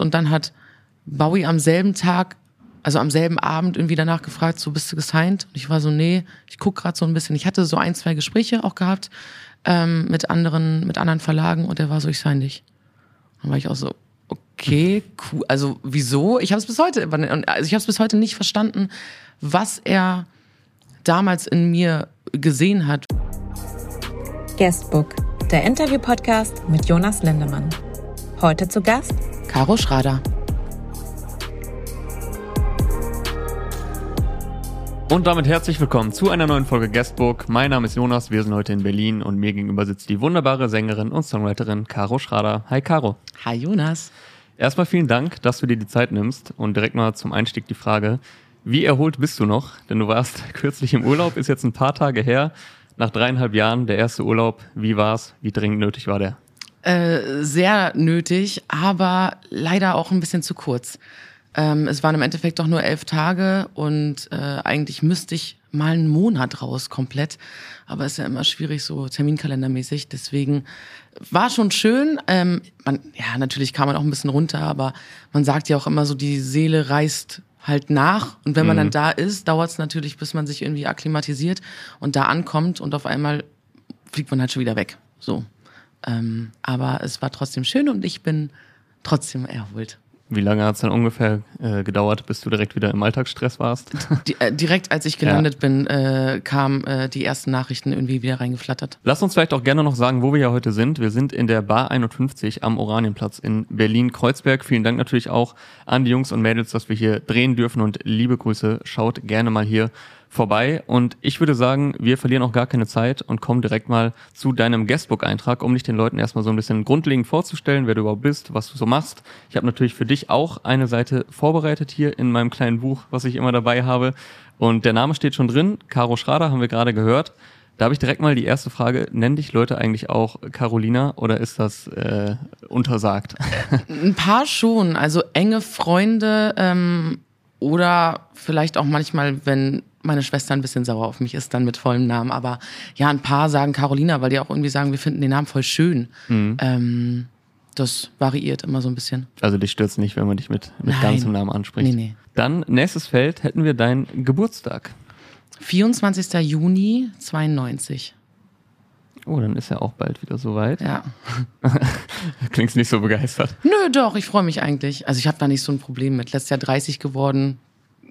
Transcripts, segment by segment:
und dann hat Bowie am selben Tag, also am selben Abend irgendwie danach gefragt, so bist du gesigned? Und ich war so, nee, ich guck gerade so ein bisschen. Ich hatte so ein, zwei Gespräche auch gehabt ähm, mit anderen, mit anderen Verlagen und er war so, ich sign dich. Dann war ich auch so, okay, cool. Also wieso? Ich habe es bis heute, also ich habe es bis heute nicht verstanden, was er damals in mir gesehen hat. Guestbook, der Interview-Podcast mit Jonas Lindemann. Heute zu Gast Caro Schrader. Und damit herzlich willkommen zu einer neuen Folge Guestbook. Mein Name ist Jonas, wir sind heute in Berlin und mir gegenüber sitzt die wunderbare Sängerin und Songwriterin Caro Schrader. Hi Caro. Hi Jonas. Erstmal vielen Dank, dass du dir die Zeit nimmst und direkt mal zum Einstieg die Frage, wie erholt bist du noch? Denn du warst kürzlich im Urlaub, ist jetzt ein paar Tage her. Nach dreieinhalb Jahren der erste Urlaub. Wie war's? Wie dringend nötig war der? Äh, sehr nötig, aber leider auch ein bisschen zu kurz. Ähm, es waren im Endeffekt doch nur elf Tage und äh, eigentlich müsste ich mal einen Monat raus komplett. Aber ist ja immer schwierig, so terminkalendermäßig. Deswegen war schon schön. Ähm, man, ja, natürlich kam man auch ein bisschen runter, aber man sagt ja auch immer so, die Seele reist halt nach. Und wenn man mhm. dann da ist, dauert es natürlich, bis man sich irgendwie akklimatisiert und da ankommt und auf einmal fliegt man halt schon wieder weg. So. Ähm, aber es war trotzdem schön und ich bin trotzdem erholt. Wie lange hat es dann ungefähr äh, gedauert, bis du direkt wieder im Alltagsstress warst? Die, äh, direkt als ich gelandet ja. bin, äh, kamen äh, die ersten Nachrichten irgendwie wieder reingeflattert. Lass uns vielleicht auch gerne noch sagen, wo wir ja heute sind. Wir sind in der Bar 51 am Oranienplatz in Berlin-Kreuzberg. Vielen Dank natürlich auch an die Jungs und Mädels, dass wir hier drehen dürfen und liebe Grüße. Schaut gerne mal hier vorbei. Und ich würde sagen, wir verlieren auch gar keine Zeit und kommen direkt mal zu deinem Guestbook-Eintrag, um dich den Leuten erstmal so ein bisschen grundlegend vorzustellen, wer du überhaupt bist, was du so machst. Ich habe natürlich für dich auch eine Seite vorbereitet hier in meinem kleinen Buch, was ich immer dabei habe. Und der Name steht schon drin. Caro Schrader haben wir gerade gehört. Da habe ich direkt mal die erste Frage. Nennen dich Leute eigentlich auch Carolina oder ist das äh, untersagt? Ein paar schon. Also enge Freunde ähm, oder vielleicht auch manchmal, wenn meine Schwester ein bisschen sauer auf mich ist, dann mit vollem Namen. Aber ja, ein paar sagen Carolina, weil die auch irgendwie sagen, wir finden den Namen voll schön. Mhm. Ähm, das variiert immer so ein bisschen. Also dich stört nicht, wenn man dich mit, mit ganzem Namen anspricht. Nee, nee. Dann, nächstes Feld, hätten wir deinen Geburtstag. 24. Juni 92. Oh, dann ist ja auch bald wieder soweit. Ja. Klingst nicht so begeistert. Nö, doch, ich freue mich eigentlich. Also ich habe da nicht so ein Problem mit. Letztes Jahr 30 geworden,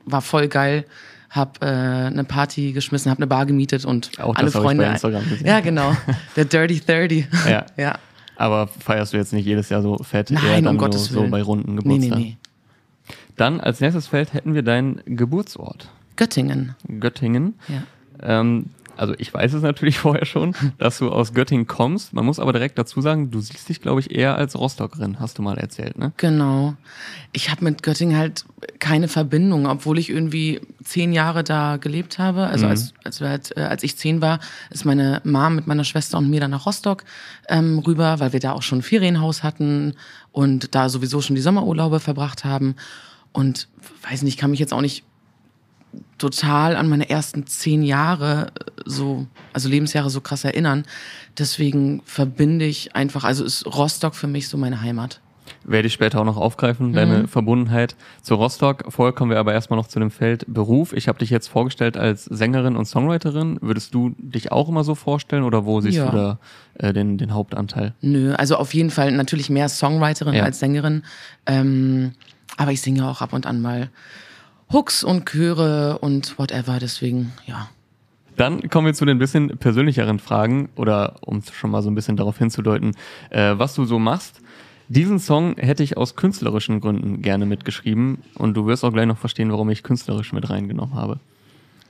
war voll geil habe äh, eine Party geschmissen, habe eine Bar gemietet und Auch alle Freunde. Ich bei Instagram gesehen. Ja, genau. Der Dirty 30. ja. ja. Aber feierst du jetzt nicht jedes Jahr so fett? Nein, um Gottes Willen. So bei runden Geburtstagen. Nee, nee, nee. Dann als nächstes Feld hätten wir deinen Geburtsort. Göttingen. Göttingen. Ja. Ähm, also ich weiß es natürlich vorher schon, dass du aus Göttingen kommst. Man muss aber direkt dazu sagen, du siehst dich, glaube ich, eher als Rostockerin, hast du mal erzählt, ne? Genau. Ich habe mit Göttingen halt keine Verbindung, obwohl ich irgendwie zehn Jahre da gelebt habe. Also mhm. als, als, halt, äh, als ich zehn war, ist meine Mom mit meiner Schwester und mir dann nach Rostock ähm, rüber, weil wir da auch schon ein Ferienhaus hatten und da sowieso schon die Sommerurlaube verbracht haben. Und weiß nicht, kann mich jetzt auch nicht total an meine ersten zehn Jahre äh, so, also Lebensjahre so krass erinnern. Deswegen verbinde ich einfach, also ist Rostock für mich so meine Heimat. Werde ich später auch noch aufgreifen, deine mhm. Verbundenheit zu Rostock. Vorher kommen wir aber erstmal noch zu dem Feld Beruf. Ich habe dich jetzt vorgestellt als Sängerin und Songwriterin. Würdest du dich auch immer so vorstellen oder wo siehst ja. du da äh, den, den Hauptanteil? Nö, also auf jeden Fall natürlich mehr Songwriterin ja. als Sängerin. Ähm, aber ich singe auch ab und an mal Hooks und Chöre und whatever. Deswegen, ja. Dann kommen wir zu den bisschen persönlicheren Fragen oder um schon mal so ein bisschen darauf hinzudeuten, äh, was du so machst. Diesen Song hätte ich aus künstlerischen Gründen gerne mitgeschrieben und du wirst auch gleich noch verstehen, warum ich künstlerisch mit reingenommen habe.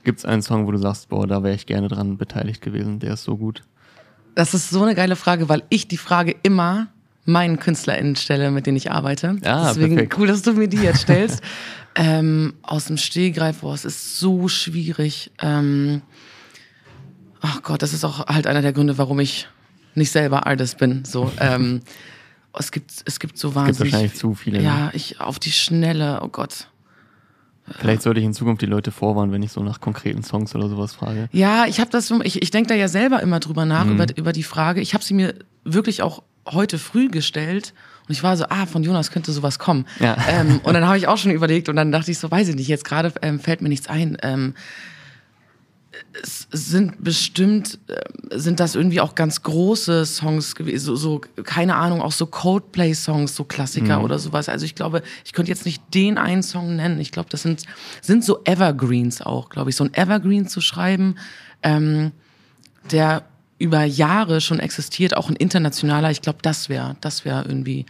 Gibt es einen Song, wo du sagst, boah, da wäre ich gerne dran beteiligt gewesen, der ist so gut? Das ist so eine geile Frage, weil ich die Frage immer meinen KünstlerInnen stelle, mit denen ich arbeite. Ah, Deswegen perfekt. cool, dass du mir die jetzt stellst. ähm, aus dem Stehgreif, boah, es ist so schwierig. Ähm, ach Gott, das ist auch halt einer der Gründe, warum ich nicht selber Artist bin. So, ähm, es gibt, es gibt so wahnsinnig. Es gibt wahrscheinlich zu viele. Ja, ne? ich auf die Schnelle, oh Gott. Vielleicht sollte ich in Zukunft die Leute vorwarnen, wenn ich so nach konkreten Songs oder sowas frage. Ja, ich habe das, ich, ich denke da ja selber immer drüber nach, mhm. über, über die Frage. Ich habe sie mir wirklich auch heute früh gestellt Und ich war so, ah, von Jonas könnte sowas kommen. Ja. Ähm, und dann habe ich auch schon überlegt und dann dachte ich so, weiß ich nicht, jetzt gerade ähm, fällt mir nichts ein. Ähm, es sind bestimmt, äh, sind das irgendwie auch ganz große Songs gewesen, so, so keine Ahnung, auch so Coldplay-Songs, so Klassiker Mhm. oder sowas. Also ich glaube, ich könnte jetzt nicht den einen Song nennen. Ich glaube, das sind, sind so Evergreens auch, glaube ich. So ein Evergreen zu schreiben, ähm, der über Jahre schon existiert, auch ein internationaler, ich glaube, das wäre, das wäre irgendwie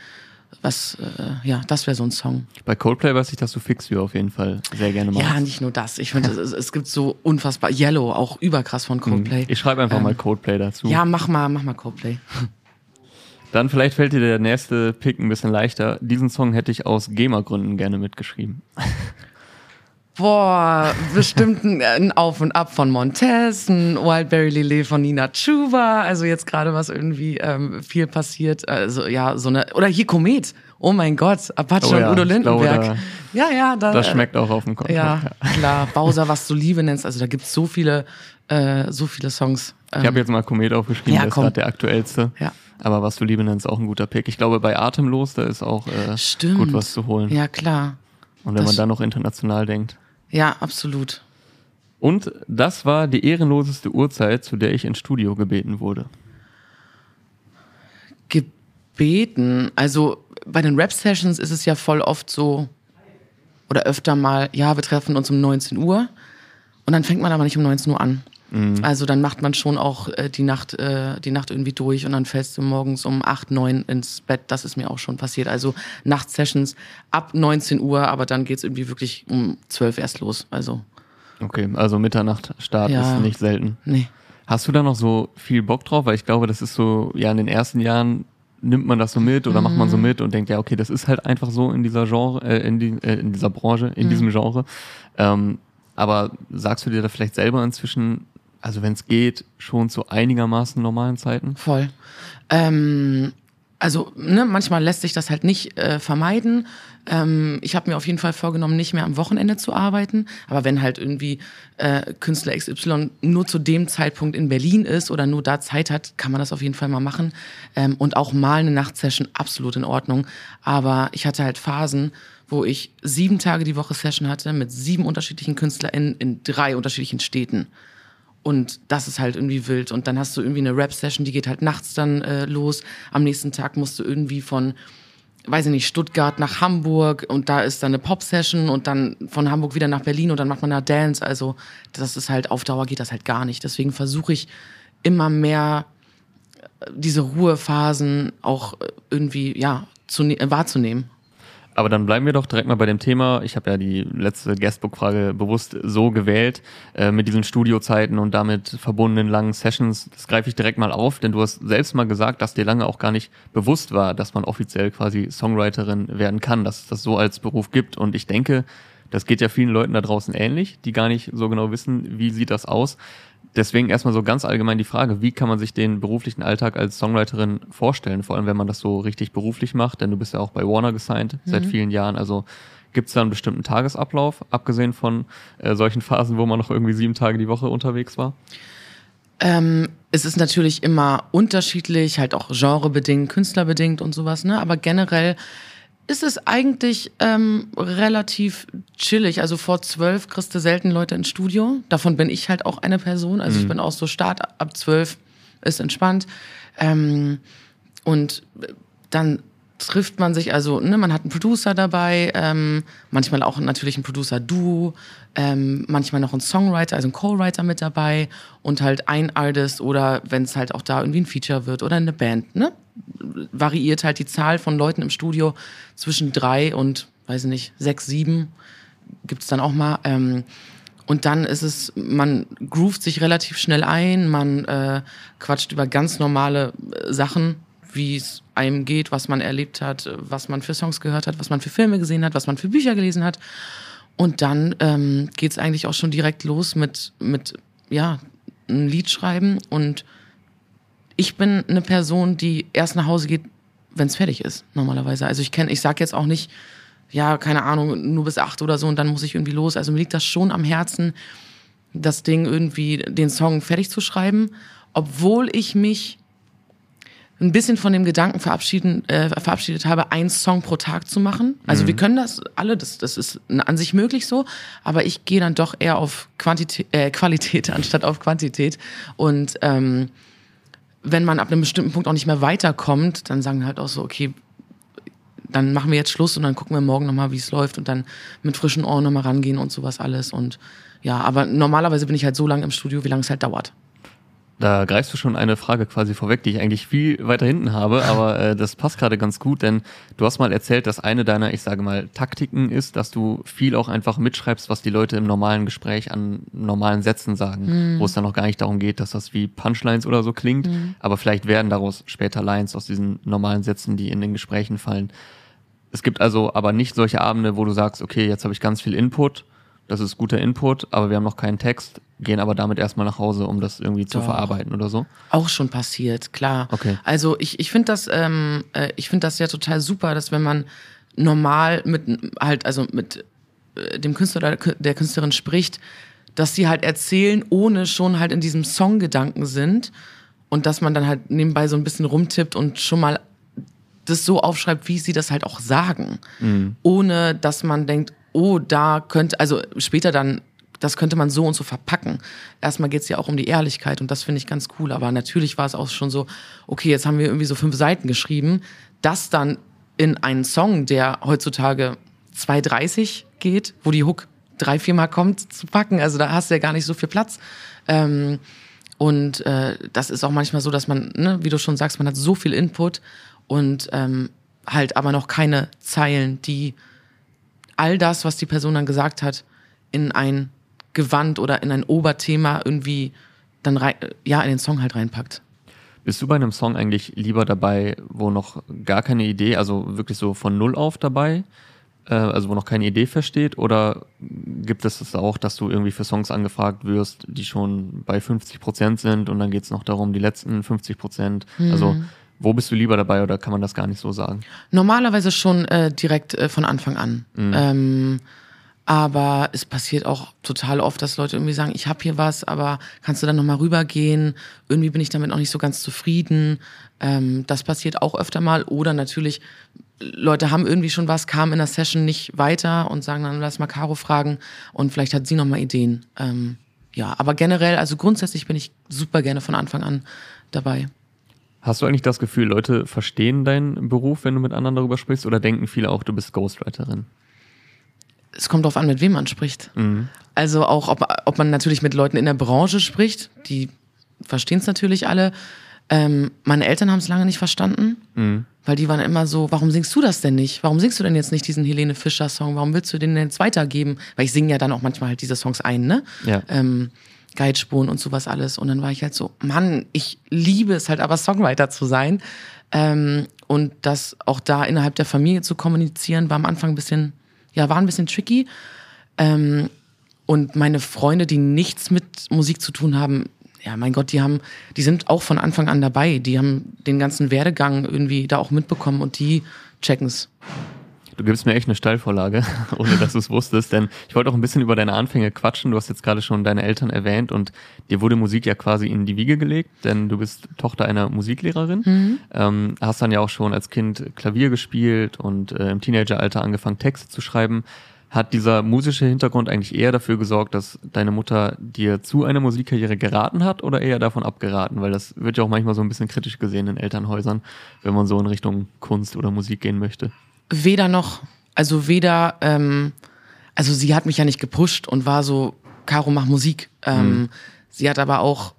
was, äh, ja, das wäre so ein Song. Bei Coldplay weiß ich, dass du Fix You auf jeden Fall sehr gerne magst. Ja, nicht nur das. Ich finde, es, es gibt so unfassbar Yellow, auch überkrass von Coldplay. Ich schreibe einfach Ähm, mal Coldplay dazu. Ja, mach mal, mach mal Coldplay. Dann vielleicht fällt dir der nächste Pick ein bisschen leichter. Diesen Song hätte ich aus GEMA-Gründen gerne mitgeschrieben. Boah, bestimmt ein, ein Auf und Ab von Montez, ein Wildberry Lillet von Nina Chuba. Also jetzt gerade was irgendwie ähm, viel passiert. Also ja, so eine oder hier Komet. Oh mein Gott, Apache Oh ja, und Udo ich glaube, Lindenberg. da- ja, ja, da, Das äh, schmeckt auch auf dem Kopf. Ja, klar. Bowser, was du Liebe nennst. Also da gibt's so viele, äh, so viele Songs. Ähm, Ich habe jetzt mal Komet aufgeschrieben, Ja, der ist komm. gerade der aktuellste. Ja. Aber was du Liebe nennst, ist auch ein guter Pick. Ich glaube, bei Atemlos, da ist auch äh, Stimmt. gut was zu holen. ja, klar. Und wenn das- man dann noch international denkt. Ja, absolut. Und das war die ehrenloseste Uhrzeit, zu der ich ins Studio gebeten wurde. gebeten. Also bei den Rap-Sessions ist es ja voll oft so, oder öfter mal, ja, wir treffen uns um 19 Uhr und dann fängt man aber nicht um 19 Uhr an. Also dann macht man schon auch äh, die Nacht, äh, die Nacht irgendwie durch und dann fällst du morgens um 8, 9 ins Bett. Das ist mir auch schon passiert. Also Nachtsessions ab 19 Uhr, aber dann geht's irgendwie wirklich um 12 erst los. Also, Okay, also Mitternacht-Start Ja. ist nicht selten. nee. Hast du da noch so viel Bock drauf? Weil ich glaube, das ist so, ja, in den ersten Jahren nimmt man das so mit oder macht man so mit und denkt, ja, okay, das ist halt einfach so in dieser Genre, äh, in, die, äh, in dieser Branche, in diesem Genre. Ähm, aber sagst du dir da vielleicht selber inzwischen, also wenn es geht, schon zu einigermaßen normalen Zeiten? Voll. Ähm, also ne, manchmal lässt sich das halt nicht äh, vermeiden. Ähm, ich habe mir auf jeden Fall vorgenommen, nicht mehr am Wochenende zu arbeiten. Aber wenn halt irgendwie äh, Künstler XY nur zu dem Zeitpunkt in Berlin ist oder nur da Zeit hat, kann man das auf jeden Fall mal machen. Ähm, und auch mal eine Nachtsession, absolut in Ordnung. Aber ich hatte halt Phasen, wo ich sieben Tage die Woche Session hatte mit sieben unterschiedlichen KünstlerInnen in drei unterschiedlichen Städten. Und das ist halt irgendwie wild. Und dann hast du irgendwie eine Rap-Session, die geht halt nachts dann äh, los. Am nächsten Tag musst du irgendwie von, weiß ich nicht, Stuttgart nach Hamburg und da ist dann eine Pop-Session und dann von Hamburg wieder nach Berlin und dann macht man da Dance. Also das ist halt, auf Dauer geht das halt gar nicht. Deswegen versuche ich immer mehr äh, diese Ruhephasen auch äh, irgendwie, ja, zu, äh, wahrzunehmen. Aber dann bleiben wir doch direkt mal bei dem Thema. Ich habe ja die letzte Guestbook-Frage bewusst so gewählt, äh, mit diesen Studiozeiten und damit verbundenen langen Sessions. Das greife ich direkt mal auf, denn du hast selbst mal gesagt, dass dir lange auch gar nicht bewusst war, dass man offiziell quasi Songwriterin werden kann, dass es das so als Beruf gibt. Und ich denke, das geht ja vielen Leuten da draußen ähnlich, die gar nicht so genau wissen, wie sieht das aus. Deswegen erstmal so ganz allgemein die Frage, wie kann man sich den beruflichen Alltag als Songwriterin vorstellen, vor allem wenn man das so richtig beruflich macht, denn du bist ja auch bei Warner gesigned seit vielen Jahren, also gibt es da einen bestimmten Tagesablauf, abgesehen von äh, solchen Phasen, wo man noch irgendwie sieben Tage die Woche unterwegs war? Ähm, es ist natürlich immer unterschiedlich, halt auch genrebedingt, künstlerbedingt und sowas, ne? Aber generell ist es eigentlich ähm, relativ chillig. Also vor zwölf kriegst du selten Leute ins Studio. Davon bin ich halt auch eine Person. Also ich bin auch so Start ab zwölf ist entspannt. Ähm, und dann trifft man sich, also ne, man hat einen Producer dabei, ähm, manchmal auch natürlich ein Producer-Duo, ähm, manchmal noch ein Songwriter, also ein Co-Writer mit dabei und halt ein Artist oder wenn es halt auch da irgendwie ein Feature wird oder eine Band, ne? Variiert halt die Zahl von Leuten im Studio zwischen drei und, weiß ich nicht, sechs, sieben gibt's dann auch mal. Ähm, und dann ist es, man groovt sich relativ schnell ein, man äh, quatscht über ganz normale äh, Sachen, wie es einem geht, was man erlebt hat, was man für Songs gehört hat, was man für Filme gesehen hat, was man für Bücher gelesen hat. Und dann ähm, geht's eigentlich auch schon direkt los mit, mit ja, ein Lied schreiben. Und ich bin eine Person, die erst nach Hause geht, wenn es fertig ist, normalerweise. Also ich kenne, ich sag jetzt auch nicht, ja, keine Ahnung, nur bis acht oder so und dann muss ich irgendwie los. Also mir liegt das schon am Herzen, das Ding irgendwie, den Song fertig zu schreiben, obwohl ich mich ein bisschen von dem Gedanken verabschieden, äh, verabschiedet habe, einen Song pro Tag zu machen. Also wir können das alle, das, das ist an sich möglich so, aber ich gehe dann doch eher auf Quantität, äh, Qualität anstatt auf Quantität. Und ähm, wenn man ab einem bestimmten Punkt auch nicht mehr weiterkommt, dann sagen wir halt auch so, okay, dann machen wir jetzt Schluss und dann gucken wir morgen nochmal, wie es läuft und dann mit frischen Ohren nochmal rangehen und sowas alles. Und ja, aber normalerweise bin ich halt so lange im Studio, wie lange es halt dauert. Da greifst du schon eine Frage quasi vorweg, die ich eigentlich viel weiter hinten habe, aber äh, das passt gerade ganz gut, denn du hast mal erzählt, dass eine deiner, ich sage mal, Taktiken ist, dass du viel auch einfach mitschreibst, was die Leute im normalen Gespräch an normalen Sätzen sagen, wo es dann noch gar nicht darum geht, dass das wie Punchlines oder so klingt, aber vielleicht werden daraus später Lines aus diesen normalen Sätzen, die in den Gesprächen fallen. Es gibt also aber nicht solche Abende, wo du sagst, okay, jetzt habe ich ganz viel Input, das ist guter Input, aber wir haben noch keinen Text, gehen aber damit erstmal nach Hause, um das irgendwie zu Doch. verarbeiten oder so. Auch schon passiert, klar. Okay. Also ich, ich finde das, ähm, äh, ich finde das ja total super, dass wenn man normal mit halt, also mit äh, dem Künstler oder der Kü- der Künstlerin spricht, dass sie halt erzählen, ohne schon halt in diesem Songgedanken sind und dass man dann halt nebenbei so ein bisschen rumtippt und schon mal das so aufschreibt, wie sie das halt auch sagen. Ohne dass man denkt, oh, da könnte, also später dann, das könnte man so und so verpacken. Erstmal geht's ja auch um die Ehrlichkeit und das finde ich ganz cool. Aber natürlich war es auch schon so, okay, jetzt haben wir irgendwie so fünf Seiten geschrieben, das dann in einen Song, der heutzutage 2,30 geht, wo die Hook drei, viermal kommt, zu packen. Also da hast du ja gar nicht so viel Platz. Ähm, und äh, das ist auch manchmal so, dass man, ne, wie du schon sagst, man hat so viel Input und ähm, halt aber noch keine Zeilen, die all das, was die Person dann gesagt hat, in ein Gewand oder in ein Oberthema irgendwie dann rein, ja, in den Song halt reinpackt. Bist du bei einem Song eigentlich lieber dabei, wo noch gar keine Idee, also wirklich so von null auf dabei, äh, also wo noch keine Idee versteht, oder gibt es das auch, dass du irgendwie für Songs angefragt wirst, die schon bei 50 Prozent sind und dann geht es noch darum, die letzten 50 Prozent, also wo bist du lieber dabei oder kann man das gar nicht so sagen? Normalerweise schon äh, direkt äh, von Anfang an. Ähm, aber es passiert auch total oft, dass Leute irgendwie sagen, ich habe hier was, aber kannst du dann nochmal rübergehen? Irgendwie bin ich damit noch nicht so ganz zufrieden. Ähm, das passiert auch öfter mal. Oder natürlich, Leute haben irgendwie schon was, kamen in der Session nicht weiter und sagen dann, lass mal Caro fragen und vielleicht hat sie nochmal Ideen. Ähm, ja, aber generell, also grundsätzlich bin ich super gerne von Anfang an dabei. Hast du eigentlich das Gefühl, Leute verstehen deinen Beruf, wenn du mit anderen darüber sprichst, oder denken viele auch, du bist Ghostwriterin? es kommt darauf an, mit wem man spricht. Also auch, ob, ob man natürlich mit Leuten in der Branche spricht, die verstehen es natürlich alle. Ähm, meine Eltern haben es lange nicht verstanden, weil die waren immer so, warum singst du das denn nicht? Warum singst du denn jetzt nicht diesen Helene Fischer Song? Warum willst du den denn jetzt weitergeben? Weil ich singe ja dann auch manchmal halt diese Songs ein, ne? Ja. Ähm, Guidespuren und sowas alles. Und dann war ich halt so, Mann, ich liebe es halt aber Songwriter zu sein. Ähm, und das auch da innerhalb der Familie zu kommunizieren, war am Anfang ein bisschen, ja, war ein bisschen tricky. Ähm, und meine Freunde, die nichts mit Musik zu tun haben, ja, mein Gott, die haben, die sind auch von Anfang an dabei. Die haben den ganzen Werdegang irgendwie da auch mitbekommen und die checken's. Du gibst mir echt eine Steilvorlage, ohne dass du es wusstest, denn ich wollte auch ein bisschen über deine Anfänge quatschen. Du hast jetzt gerade schon deine Eltern erwähnt und dir wurde Musik ja quasi in die Wiege gelegt, denn du bist Tochter einer Musiklehrerin, ähm, hast dann ja auch schon als Kind Klavier gespielt und äh, im Teenageralter angefangen Texte zu schreiben. Hat dieser musische Hintergrund eigentlich eher dafür gesorgt, dass deine Mutter dir zu einer Musikkarriere geraten hat oder eher davon abgeraten? Weil das wird ja auch manchmal so ein bisschen kritisch gesehen in Elternhäusern, wenn man so in Richtung Kunst oder Musik gehen möchte. Weder noch. Also weder, ähm, also sie hat mich ja nicht gepusht und war so, Caro, mach Musik. Ähm, Sie hat aber auch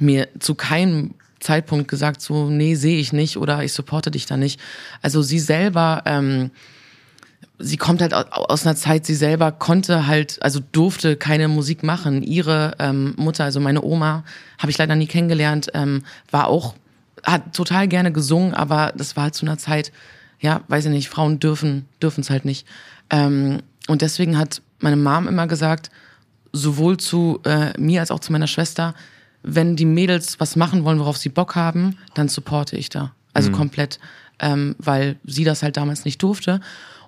mir zu keinem Zeitpunkt gesagt, so, nee, sehe ich nicht oder ich supporte dich da nicht. Also sie selber, ähm, sie kommt halt au- aus einer Zeit, sie selber konnte halt, also durfte keine Musik machen. Ihre ähm, Mutter, also meine Oma, habe ich leider nie kennengelernt, ähm, war auch, hat total gerne gesungen, aber das war halt zu einer Zeit, ja, weiß ich nicht, Frauen dürfen dürfen es halt nicht. Ähm, und deswegen hat meine Mom immer gesagt, sowohl zu äh, mir als auch zu meiner Schwester, wenn die Mädels was machen wollen, worauf sie Bock haben, dann supporte ich da. Also komplett, ähm, weil sie das halt damals nicht durfte.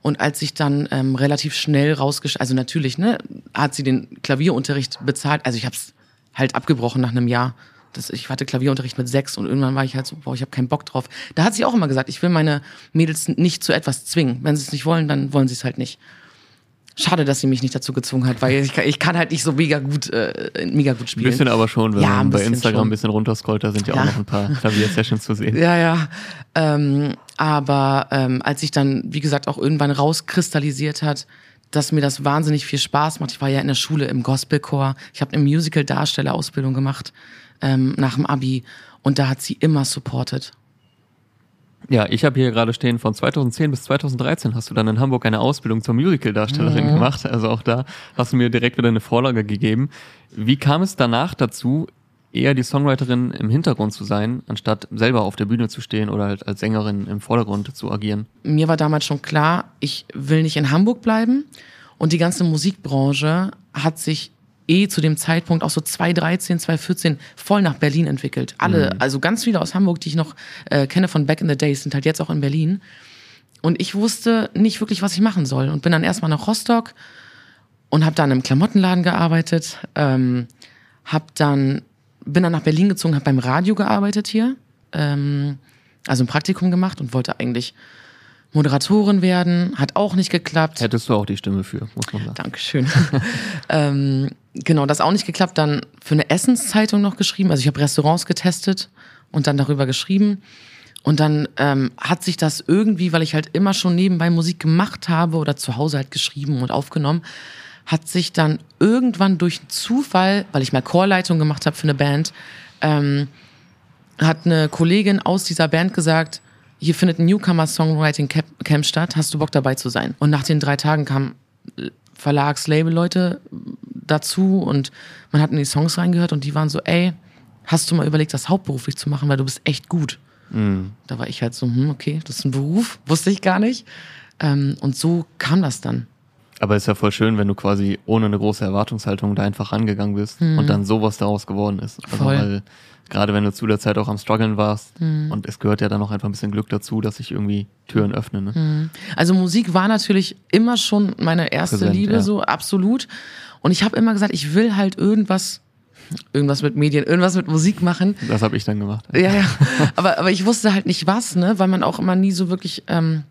Und als ich dann ähm, relativ schnell rausgesch... Also natürlich, ne, hat sie den Klavierunterricht bezahlt. Also ich habe es halt abgebrochen nach einem Jahr. Das, ich hatte Klavierunterricht mit sechs und irgendwann war ich halt so, boah, ich habe keinen Bock drauf. Da hat sie auch immer gesagt, ich will meine Mädels nicht zu etwas zwingen. Wenn sie es nicht wollen, dann wollen sie es halt nicht. Schade, dass sie mich nicht dazu gezwungen hat, weil ich, kann- ich kann halt nicht so mega gut, äh, mega gut Ein spielen. bisschen aber schon, wenn Ja, man ein bei Instagram schon. ein bisschen runterscrollt, da sind ja, Ja. auch noch ein paar Klavier-Sessions zu sehen. Ja, ja. Ähm, aber ähm, als sich dann, wie gesagt, auch irgendwann rauskristallisiert hat, dass mir das wahnsinnig viel Spaß macht. Ich war ja in der Schule im Gospelchor. Ich habe eine Musical-Darsteller-Ausbildung gemacht ähm, nach dem Abi. Und da hat sie immer supportet. Ja, ich habe hier gerade stehen, von 2010 bis 2013 hast du dann in Hamburg eine Ausbildung zur Musical-Darstellerin Mhm. gemacht. Also auch da hast du mir direkt wieder eine Vorlage gegeben. Wie kam es danach dazu, eher die Songwriterin im Hintergrund zu sein, anstatt selber auf der Bühne zu stehen oder halt als Sängerin im Vordergrund zu agieren? mir war damals schon klar, ich will nicht in Hamburg bleiben. Und die ganze Musikbranche hat sich eh zu dem Zeitpunkt auch so 2013, 2014 voll nach Berlin entwickelt. Alle, also ganz viele aus Hamburg, die ich noch äh, kenne von Back in the Days, sind halt jetzt auch in Berlin. Und ich wusste nicht wirklich, was ich machen soll. Und bin dann erstmal nach Rostock und habe dann im Klamottenladen gearbeitet. Ähm, hab dann, bin dann nach Berlin gezogen, habe beim Radio gearbeitet hier. Ähm, also ein Praktikum gemacht und wollte eigentlich Moderatorin werden. Hat auch nicht geklappt. Hättest du auch die Stimme für, muss man sagen. Dankeschön. ähm, genau, das auch nicht geklappt. Dann für eine Essenszeitung noch geschrieben. Also ich habe Restaurants getestet und dann darüber geschrieben. Und dann ähm, hat sich das irgendwie, weil ich halt immer schon nebenbei Musik gemacht habe oder zu Hause halt geschrieben und aufgenommen, hat sich dann irgendwann durch Zufall, weil ich mal Chorleitung gemacht habe für eine Band, ähm, hat eine Kollegin aus dieser Band gesagt, hier findet ein Newcomer Songwriting Camp statt, hast du Bock dabei zu sein? Und nach den drei Tagen kamen Verlags-Label-Leute dazu und man hat in die Songs reingehört und die waren so, ey, hast du mal überlegt, das hauptberuflich zu machen, weil du bist echt gut. Da war ich halt so, hm, okay, das ist ein Beruf, wusste ich gar nicht. Ähm, und so kam das dann. Aber ist ja voll schön, wenn du quasi ohne eine große Erwartungshaltung da einfach rangegangen bist und dann sowas daraus geworden ist. Also Mhm. Voll. Mhm. weil gerade wenn du zu der Zeit auch am struggeln warst und es gehört ja dann auch einfach ein bisschen Glück dazu, dass sich irgendwie Türen öffnen. Ne? Also Musik war natürlich immer schon meine erste Präsent, Liebe, ja. so absolut. Und ich habe immer gesagt, ich will halt irgendwas, irgendwas mit Medien, irgendwas mit Musik machen. Das habe ich dann gemacht. Ja, ja. Aber, aber ich wusste halt nicht was, ne, weil man auch immer nie so wirklich, ähm,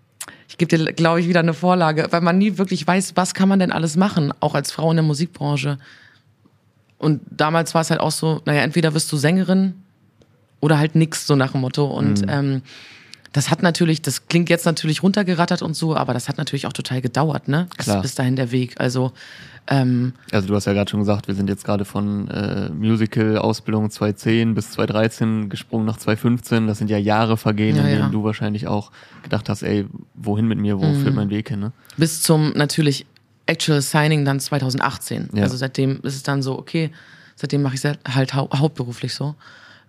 ich gebe dir, glaube ich, wieder eine Vorlage, weil man nie wirklich weiß, was kann man denn alles machen, auch als Frau in der Musikbranche. Und damals war es halt auch so, naja, entweder wirst du Sängerin oder halt nix, so nach dem Motto. Und ähm, das hat natürlich, das klingt jetzt natürlich runtergerattert und so, aber das hat natürlich auch total gedauert, ne? Bis, Klar. bis dahin der Weg. Also ähm, Also du hast ja gerade schon gesagt, wir sind jetzt gerade von äh, Musical-Ausbildung 2010 bis 2013 gesprungen nach 2015. Das sind ja Jahre vergehen, Ja, in denen ja. du wahrscheinlich auch gedacht hast, ey, wohin mit mir, wo Mhm. führt mein Weg hin? Ne? bis zum natürlich Actual Signing dann 2018. Ja. Also seitdem ist es dann so, okay, seitdem mache ich es halt hau hauptberuflich so.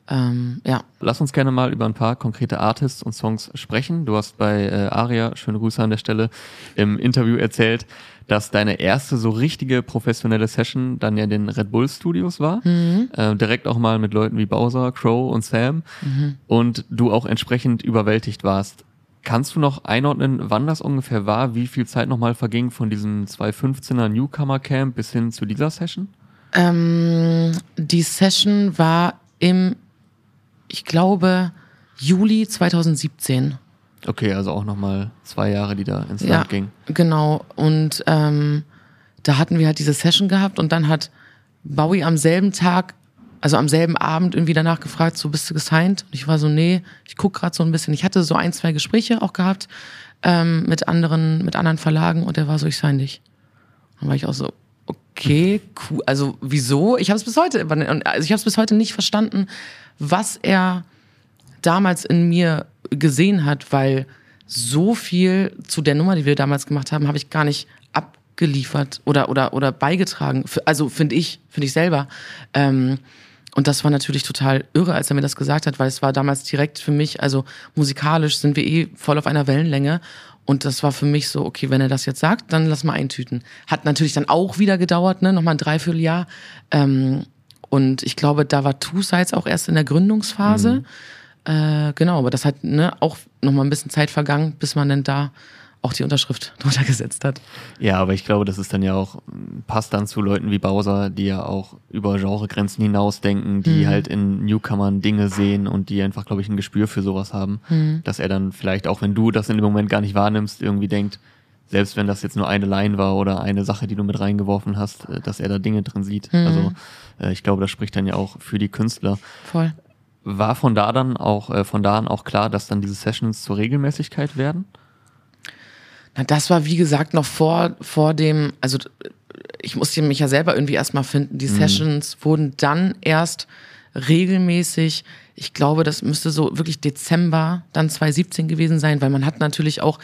Ähm, ja. Lass uns gerne mal über ein paar konkrete Artists und Songs sprechen. Du hast bei äh, Aria, schöne Grüße an der Stelle, im Interview erzählt, dass deine erste so richtige professionelle Session dann ja in den Red Bull Studios war. Äh, direkt auch mal mit Leuten wie Bowser, Crow und Sam. Und du auch entsprechend überwältigt warst. Kannst du noch einordnen, wann das ungefähr war, wie viel Zeit nochmal verging von diesem 2015er Newcomer Camp bis hin zu dieser Session? Ähm, die Session war im, ich glaube, Juli 2017. Okay, also auch nochmal zwei Jahre, die da ins Ja, Land gingen. genau. Und ähm, da hatten wir halt diese Session gehabt und dann hat Bowie am selben Tag, also am selben Abend irgendwie danach gefragt, so bist du gesigned? Und ich war so, nee, ich guck gerade so ein bisschen. Ich hatte so ein, zwei Gespräche auch gehabt ähm, mit anderen, mit anderen Verlagen und der war so, ich sign dich. Dann war ich auch so, okay, cool. Also wieso? Ich habe es bis heute, also ich habe es bis heute nicht verstanden, was er damals in mir gesehen hat, weil so viel zu der Nummer, die wir damals gemacht haben, habe ich gar nicht abgeliefert oder oder oder beigetragen. Also finde ich, finde ich selber. Ähm, und das war natürlich total irre, als er mir das gesagt hat, weil es war damals direkt für mich, also musikalisch sind wir eh voll auf einer Wellenlänge. Und das war für mich so, okay, wenn er das jetzt sagt, dann lass mal eintüten. Hat natürlich dann auch wieder gedauert, ne, nochmal ein Dreivierteljahr. Ähm, und ich glaube, da war Two Sides auch erst in der Gründungsphase. Äh, genau, aber das hat ne, auch nochmal ein bisschen Zeit vergangen, bis man dann da auch die Unterschrift drunter gesetzt hat. Ja, aber ich glaube, das ist dann ja auch, passt dann zu Leuten wie Bowser, die ja auch über Genregrenzen hinausdenken, die Mhm. halt in Newcomern Dinge sehen und die einfach, glaube ich, ein Gespür für sowas haben, Mhm. dass er dann vielleicht, auch wenn du das in dem Moment gar nicht wahrnimmst, irgendwie denkt, selbst wenn das jetzt nur eine Line war oder eine Sache, die du mit reingeworfen hast, äh, dass er da Dinge drin sieht. Mhm. Also äh, ich glaube, das spricht dann ja auch für die Künstler. Voll. War von da dann auch, äh, von da an auch klar, dass dann diese Sessions zur Regelmäßigkeit werden? Das war wie gesagt noch vor, vor dem, also ich musste mich ja selber irgendwie erstmal finden. Die Sessions wurden dann erst regelmäßig, ich glaube, das müsste so wirklich Dezember dann 2017 gewesen sein, weil man hat natürlich auch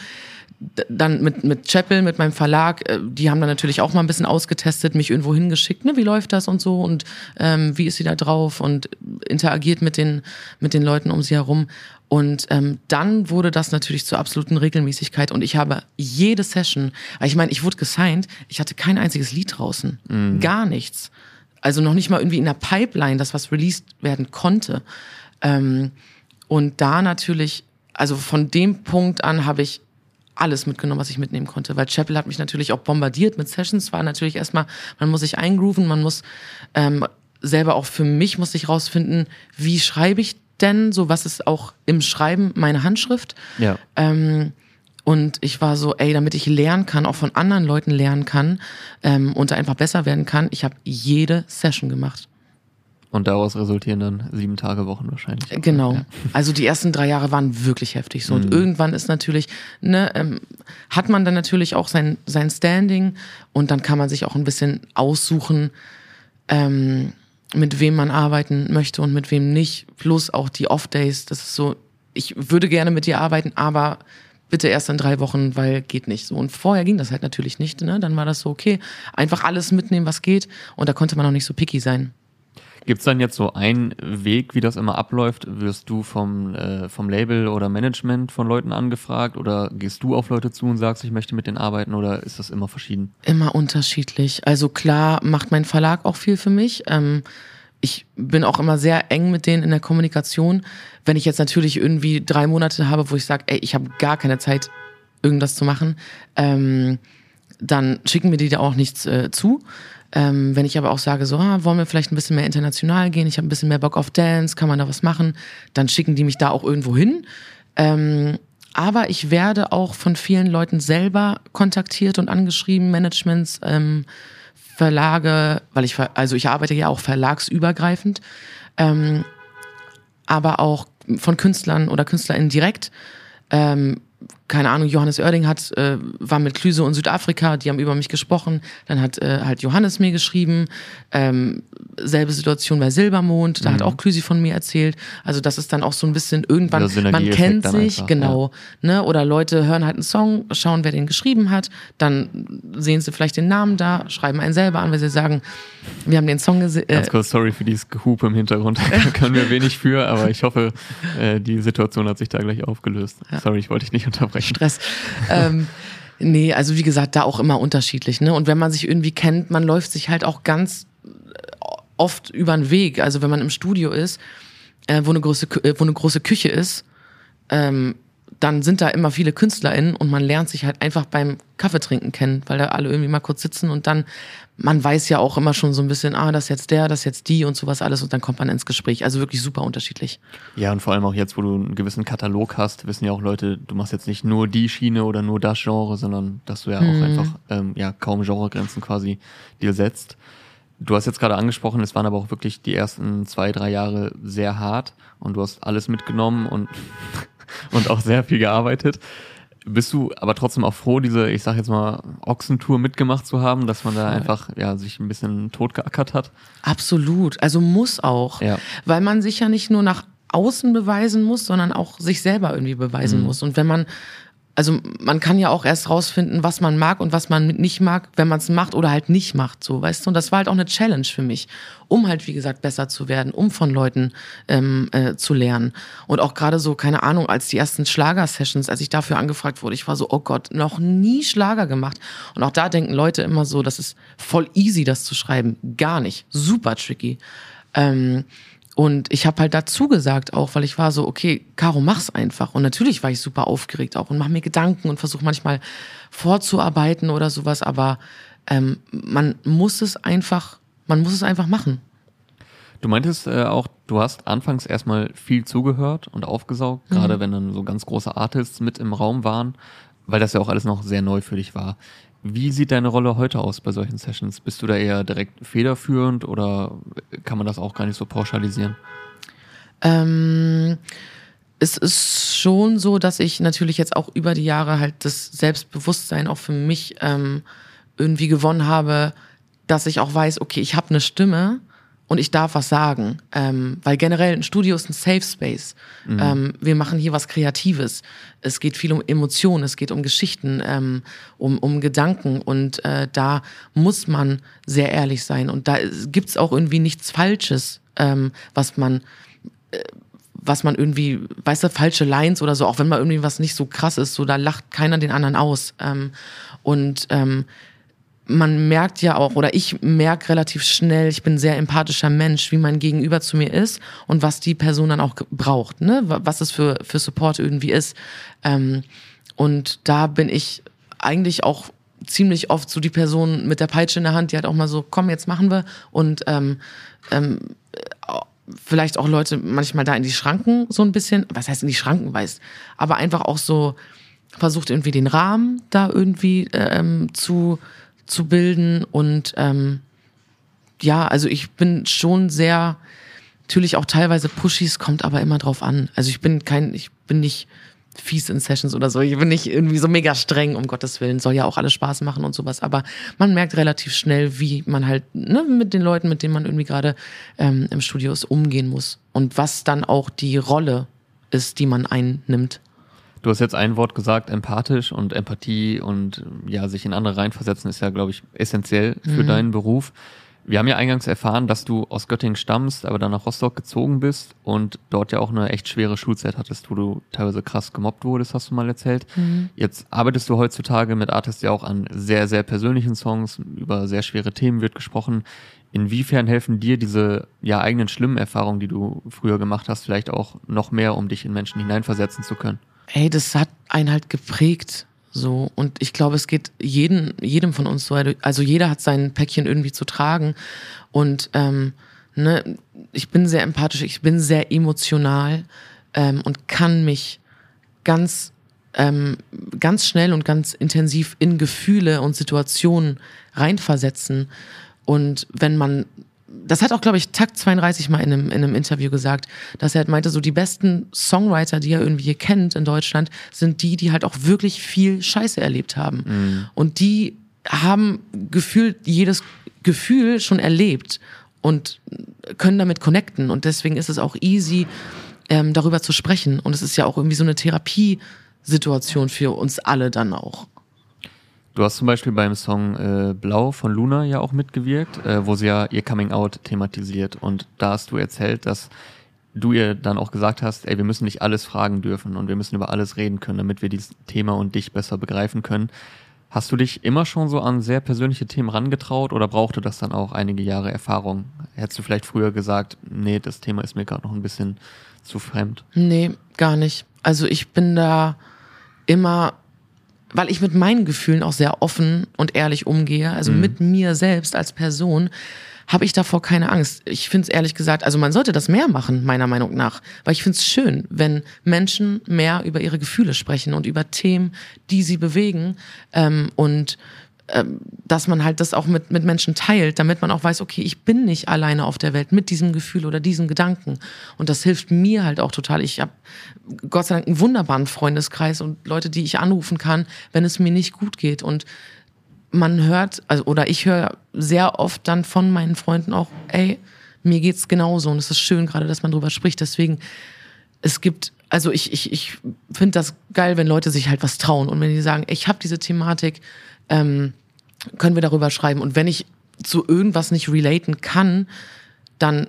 dann mit, mit Chapel, mit meinem Verlag, äh, die haben dann natürlich auch mal ein bisschen ausgetestet, mich irgendwo hingeschickt, ne, wie läuft das und so und ähm, wie ist sie da drauf und interagiert mit den, mit den Leuten um sie herum. Und ähm, dann wurde das natürlich zur absoluten Regelmäßigkeit und ich habe jede Session, ich meine, ich wurde gesigned, ich hatte kein einziges Lied draußen, gar nichts. Also noch nicht mal irgendwie in der Pipeline, das was released werden konnte. Ähm, und da natürlich, also von dem Punkt an habe ich alles mitgenommen, was ich mitnehmen konnte. Weil Chapel hat mich natürlich auch bombardiert mit Sessions. War natürlich erstmal, man muss sich eingrooven, man muss ähm, selber auch für mich muss ich rausfinden, wie schreibe ich denn, so was ist auch im Schreiben meine Handschrift. Ja. Ähm, und ich war so, ey, damit ich lernen kann, auch von anderen Leuten lernen kann ähm, und einfach besser werden kann, ich habe jede Session gemacht. Und daraus resultieren dann sieben Tage Wochen wahrscheinlich. Genau. Ja. Also die ersten drei Jahre waren wirklich heftig so. Und irgendwann ist natürlich, ne, ähm, hat man dann natürlich auch sein, sein Standing und dann kann man sich auch ein bisschen aussuchen, ähm, mit wem man arbeiten möchte und mit wem nicht. Plus auch die Off-Days. Das ist so, ich würde gerne mit dir arbeiten, aber bitte erst in drei Wochen, weil geht nicht so. Und vorher ging das halt natürlich nicht. Ne? Dann war das so, okay, einfach alles mitnehmen, was geht. Und da konnte man auch nicht so picky sein. Gibt es dann jetzt so einen Weg, wie das immer abläuft? Wirst du vom, äh, vom Label oder Management von Leuten angefragt oder gehst du auf Leute zu und sagst, ich möchte mit denen arbeiten oder ist das immer verschieden? Immer unterschiedlich. Also klar macht mein Verlag auch viel für mich. Ähm, ich bin auch immer sehr eng mit denen in der Kommunikation. Wenn ich jetzt natürlich irgendwie drei Monate habe, wo ich sage, ey, ich habe gar keine Zeit, irgendwas zu machen, ähm, dann schicken mir die da auch nichts äh, zu. Ähm, wenn ich aber auch sage, so, ah, wollen wir vielleicht ein bisschen mehr international gehen, ich habe ein bisschen mehr Bock auf Dance, kann man da was machen, dann schicken die mich da auch irgendwo hin. Ähm, aber ich werde auch von vielen Leuten selber kontaktiert und angeschrieben, Managements, ähm, Verlage, weil ich, also ich arbeite ja auch verlagsübergreifend, ähm, aber auch von Künstlern oder KünstlerInnen direkt. Ähm, keine Ahnung, Johannes Oerding hat, äh, war mit Klüse und Südafrika, die haben über mich gesprochen. Dann hat äh, halt Johannes mir geschrieben. Ähm, selbe Situation bei Silbermond, da hat auch Klüsi von mir erzählt. Also das ist dann auch so ein bisschen irgendwann, man kennt sich, einfach, genau. Ne? Oder Leute hören halt einen Song, schauen, wer den geschrieben hat, dann sehen sie vielleicht den Namen da, schreiben einen selber an, weil sie sagen, wir haben den Song gesehen. Äh, Ganz kurz, sorry für dieses Gehupe im Hintergrund. Da können wir wenig für, aber ich hoffe, äh, die Situation hat sich da gleich aufgelöst. Sorry, ich wollte dich nicht unterbrechen. Stress. ähm, nee, also wie gesagt, da auch immer unterschiedlich. Ne? Und wenn man sich irgendwie kennt, man läuft sich halt auch ganz oft über den Weg. Also wenn man im Studio ist, äh, wo, eine große, äh, wo eine große Küche ist, ähm, dann sind da immer viele KünstlerInnen und man lernt sich halt einfach beim Kaffeetrinken kennen, weil da alle irgendwie mal kurz sitzen und dann, man weiß ja auch immer schon so ein bisschen, ah, das ist jetzt der, das ist jetzt die und sowas alles und dann kommt man ins Gespräch. Also wirklich super unterschiedlich. Ja, und vor allem auch jetzt, wo du einen gewissen Katalog hast, wissen ja auch Leute, du machst jetzt nicht nur die Schiene oder nur das Genre, sondern dass du ja auch einfach ähm, ja kaum Genregrenzen quasi dir setzt. Du hast jetzt gerade angesprochen, es waren aber auch wirklich die ersten zwei, drei Jahre sehr hart und du hast alles mitgenommen und, und auch sehr viel gearbeitet. Bist du aber trotzdem auch froh, diese, ich sag jetzt mal, Ochsentour mitgemacht zu haben, dass man da einfach ja, sich ein bisschen totgeackert hat? Absolut. Also muss auch. Ja. Weil man sich ja nicht nur nach außen beweisen muss, sondern auch sich selber irgendwie beweisen muss. Und wenn man, also man kann ja auch erst rausfinden, was man mag und was man nicht mag, wenn man es macht oder halt nicht macht, so, weißt du? Und das war halt auch eine Challenge für mich, um halt, wie gesagt, besser zu werden, um von Leuten ähm, äh, zu lernen. Und auch gerade so, keine Ahnung, als die ersten Schlager-Sessions, als ich dafür angefragt wurde, ich war so, oh Gott, noch nie Schlager gemacht. Und auch da denken Leute immer so, das ist voll easy, das zu schreiben. Gar nicht. Super tricky. Ähm, und ich habe halt dazu gesagt auch, weil ich war so, okay, Caro, mach's einfach. Und natürlich war ich super aufgeregt auch und mache mir Gedanken und versuche manchmal vorzuarbeiten oder sowas, aber ähm, man muss es einfach, man muss es einfach machen. Du meintest äh, auch, du hast anfangs erstmal viel zugehört und aufgesaugt, gerade mhm. wenn dann so ganz große Artists mit im Raum waren, weil das ja auch alles noch sehr neu für dich war. Wie sieht deine Rolle heute aus bei solchen Sessions? Bist du da eher direkt federführend oder kann man das auch gar nicht so pauschalisieren? Ähm, es ist schon so, dass ich natürlich jetzt auch über die Jahre halt das Selbstbewusstsein auch für mich ähm, irgendwie gewonnen habe, dass ich auch weiß, okay, ich habe eine Stimme und ich darf was sagen. Ähm, weil generell ein Studio ist ein Safe Space. Mhm. Ähm, wir machen hier was Kreatives. Es geht viel um Emotionen, es geht um Geschichten, ähm, um, um Gedanken und äh, da muss man sehr ehrlich sein. Und da gibt's auch irgendwie nichts Falsches, ähm, was man. Äh, was man irgendwie, weißt du, falsche Lines oder so, auch wenn mal irgendwie was nicht so krass ist, so da lacht keiner den anderen aus. Ähm, und ähm, man merkt ja auch, oder ich merke relativ schnell, ich bin ein sehr empathischer Mensch, wie mein Gegenüber zu mir ist und was die Person dann auch braucht, ne? was es für, für Support irgendwie ist. Ähm, und da bin ich eigentlich auch ziemlich oft so die Person mit der Peitsche in der Hand, die hat auch mal so, komm, jetzt machen wir. Und ähm, ähm, vielleicht auch Leute manchmal da in die Schranken so ein bisschen, was heißt in die Schranken weiß, aber einfach auch so versucht irgendwie den Rahmen da irgendwie ähm, zu zu bilden. Und ähm, ja, also ich bin schon sehr, natürlich auch teilweise pushy, es kommt aber immer drauf an. Also ich bin kein, ich bin nicht fies in Sessions oder so. Ich bin nicht irgendwie so mega streng, um Gottes Willen. Soll ja auch alles Spaß machen und sowas. Aber man merkt relativ schnell, wie man halt ne, mit den Leuten, mit denen man irgendwie gerade ähm, im Studio ist, umgehen muss. Und was dann auch die Rolle ist, die man einnimmt. Du hast jetzt ein Wort gesagt, empathisch und Empathie und ja, sich in andere reinversetzen ist ja, glaube ich, essentiell für mhm. deinen Beruf. Wir haben ja eingangs erfahren, dass du aus Göttingen stammst, aber dann nach Rostock gezogen bist und dort ja auch eine echt schwere Schulzeit hattest, wo du teilweise krass gemobbt wurdest, hast du mal erzählt. Mhm. Jetzt arbeitest du heutzutage mit Artists ja auch an sehr, sehr persönlichen Songs, über sehr schwere Themen wird gesprochen. Inwiefern helfen dir diese ja eigenen schlimmen Erfahrungen, die du früher gemacht hast, vielleicht auch noch mehr, um dich in Menschen hineinversetzen zu können? Ey, das hat einen halt geprägt. So. Und ich glaube, es geht jeden, jedem von uns so. Also jeder hat sein Päckchen irgendwie zu tragen. Und ähm, ne, ich bin sehr empathisch, ich bin sehr emotional ähm, und kann mich ganz, ähm, ganz schnell und ganz intensiv in Gefühle und Situationen reinversetzen. Und wenn man das hat auch, glaube ich, Takt 32 mal in einem, in einem Interview gesagt, dass er halt meinte, so die besten Songwriter, die er irgendwie hier kennt in Deutschland, sind die, die halt auch wirklich viel Scheiße erlebt haben. Mhm. Und die haben gefühlt jedes Gefühl schon erlebt und können damit connecten. Und deswegen ist es auch easy, ähm, darüber zu sprechen. Und es ist ja auch irgendwie so eine Therapiesituation für uns alle dann auch. Du hast zum Beispiel beim Song äh, Blau von Luna ja auch mitgewirkt, äh, wo sie ja ihr Coming Out thematisiert. Und da hast du erzählt, dass du ihr dann auch gesagt hast, ey, wir müssen nicht alles fragen dürfen und wir müssen über alles reden können, damit wir dieses Thema und dich besser begreifen können. Hast du dich immer schon so an sehr persönliche Themen rangetraut oder brauchte das dann auch einige Jahre Erfahrung? Hättest du vielleicht früher gesagt, nee, das Thema ist mir gerade noch ein bisschen zu fremd? Nee, gar nicht. Also ich bin da immer weil ich mit meinen Gefühlen auch sehr offen und ehrlich umgehe, also mhm. mit mir selbst als Person, habe ich davor keine Angst. Ich finde es ehrlich gesagt, also man sollte das mehr machen, meiner Meinung nach. Weil ich finde es schön, wenn Menschen mehr über ihre Gefühle sprechen und über Themen, die sie bewegen. Ähm, und dass man halt das auch mit, mit Menschen teilt, damit man auch weiß, okay, ich bin nicht alleine auf der Welt mit diesem Gefühl oder diesen Gedanken. Und das hilft mir halt auch total. Ich habe Gott sei Dank einen wunderbaren Freundeskreis und Leute, die ich anrufen kann, wenn es mir nicht gut geht. Und man hört, also, oder ich höre sehr oft dann von meinen Freunden auch, ey, mir geht's genauso. Und es ist schön gerade, dass man drüber spricht. Deswegen, es gibt also ich, ich, ich finde das geil, wenn Leute sich halt was trauen und wenn die sagen, ich habe diese Thematik, ähm, können wir darüber schreiben. Und wenn ich zu irgendwas nicht relaten kann, dann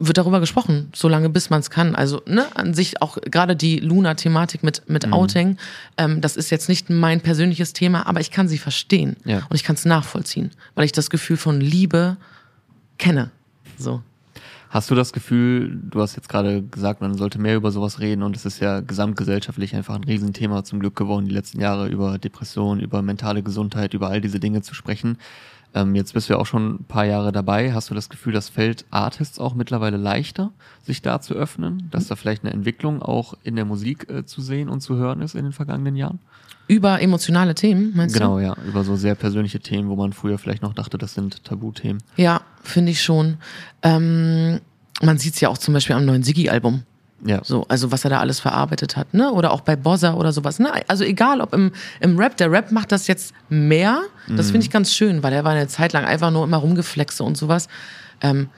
wird darüber gesprochen, solange bis man es kann. Also ne, an sich auch gerade die Luna-Thematik mit mit mhm. Outing, ähm, das ist jetzt nicht mein persönliches Thema, aber ich kann sie verstehen ja. und ich kann es nachvollziehen, weil ich das Gefühl von Liebe kenne. So. Hast du das Gefühl, du hast jetzt gerade gesagt, man sollte mehr über sowas reden und es ist ja gesamtgesellschaftlich einfach ein Riesenthema zum Glück geworden, die letzten Jahre über Depression, über mentale Gesundheit, über all diese Dinge zu sprechen. Ähm, jetzt bist du ja auch schon ein paar Jahre dabei. Hast du das Gefühl, das fällt Artists auch mittlerweile leichter, sich da zu öffnen? Dass da vielleicht eine Entwicklung auch in der Musik äh, zu sehen und zu hören ist in den vergangenen Jahren? Über emotionale Themen, meinst genau, du? Genau, ja. Über so sehr persönliche Themen, wo man früher vielleicht noch dachte, das sind Tabuthemen. Ja, finde ich schon. Ähm, man sieht es ja auch zum Beispiel am neuen Siggi-Album. Ja. So, also was er da alles verarbeitet hat, ne? Oder auch bei Bozza oder sowas. Ne? Also egal, ob im, im Rap, der Rap macht das jetzt mehr. Das mhm. finde ich ganz schön, weil er war eine Zeit lang einfach nur immer rumgeflexe und sowas. Ähm,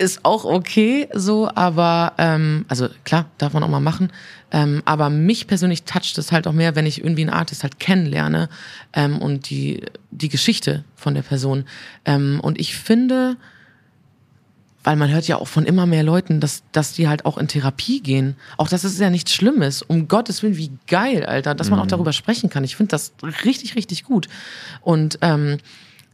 ist auch okay so, aber ähm, also klar, darf man auch mal machen. Ähm, aber mich persönlich toucht es halt auch mehr, wenn ich irgendwie einen Artist halt kennenlerne ähm, und die, die Geschichte von der Person. Ähm, und ich finde, weil man hört ja auch von immer mehr Leuten, dass, dass die halt auch in Therapie gehen. Auch das ist ja nichts Schlimmes. Um Gottes Willen, wie geil, Alter, dass man auch mhm. darüber sprechen kann. Ich finde das richtig, richtig gut. Und ähm,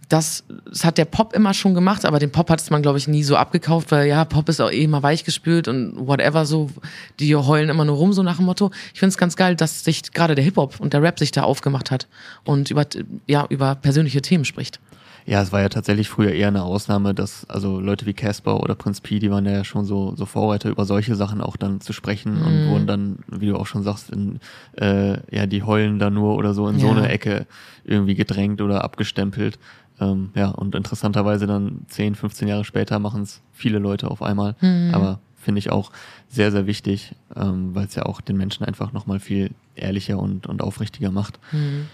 das, das hat der Pop immer schon gemacht, aber den Pop hat man, glaube ich, nie so abgekauft, weil ja, Pop ist auch eh immer weichgespült und whatever so. Die heulen immer nur rum, so nach dem Motto. Ich finde es ganz geil, dass sich gerade der Hip-Hop und der Rap sich da aufgemacht hat und über, ja, über persönliche Themen spricht. Ja, es war ja tatsächlich früher eher eine Ausnahme, dass also Leute wie Casper oder Prinz P, die waren ja schon so, so Vorreiter, über solche Sachen auch dann zu sprechen mm. und mhm. wurden dann, wie du auch schon sagst, in, äh, ja, die heulen da nur oder so in ja. so eine Ecke irgendwie gedrängt oder abgestempelt. Ähm, ja, und interessanterweise dann 10, 15 Jahre später machen es viele Leute auf einmal. Mm. Aber finde ich auch sehr, sehr wichtig, ähm, weil es ja auch den Menschen einfach nochmal viel ehrlicher und, und aufrichtiger macht. Mm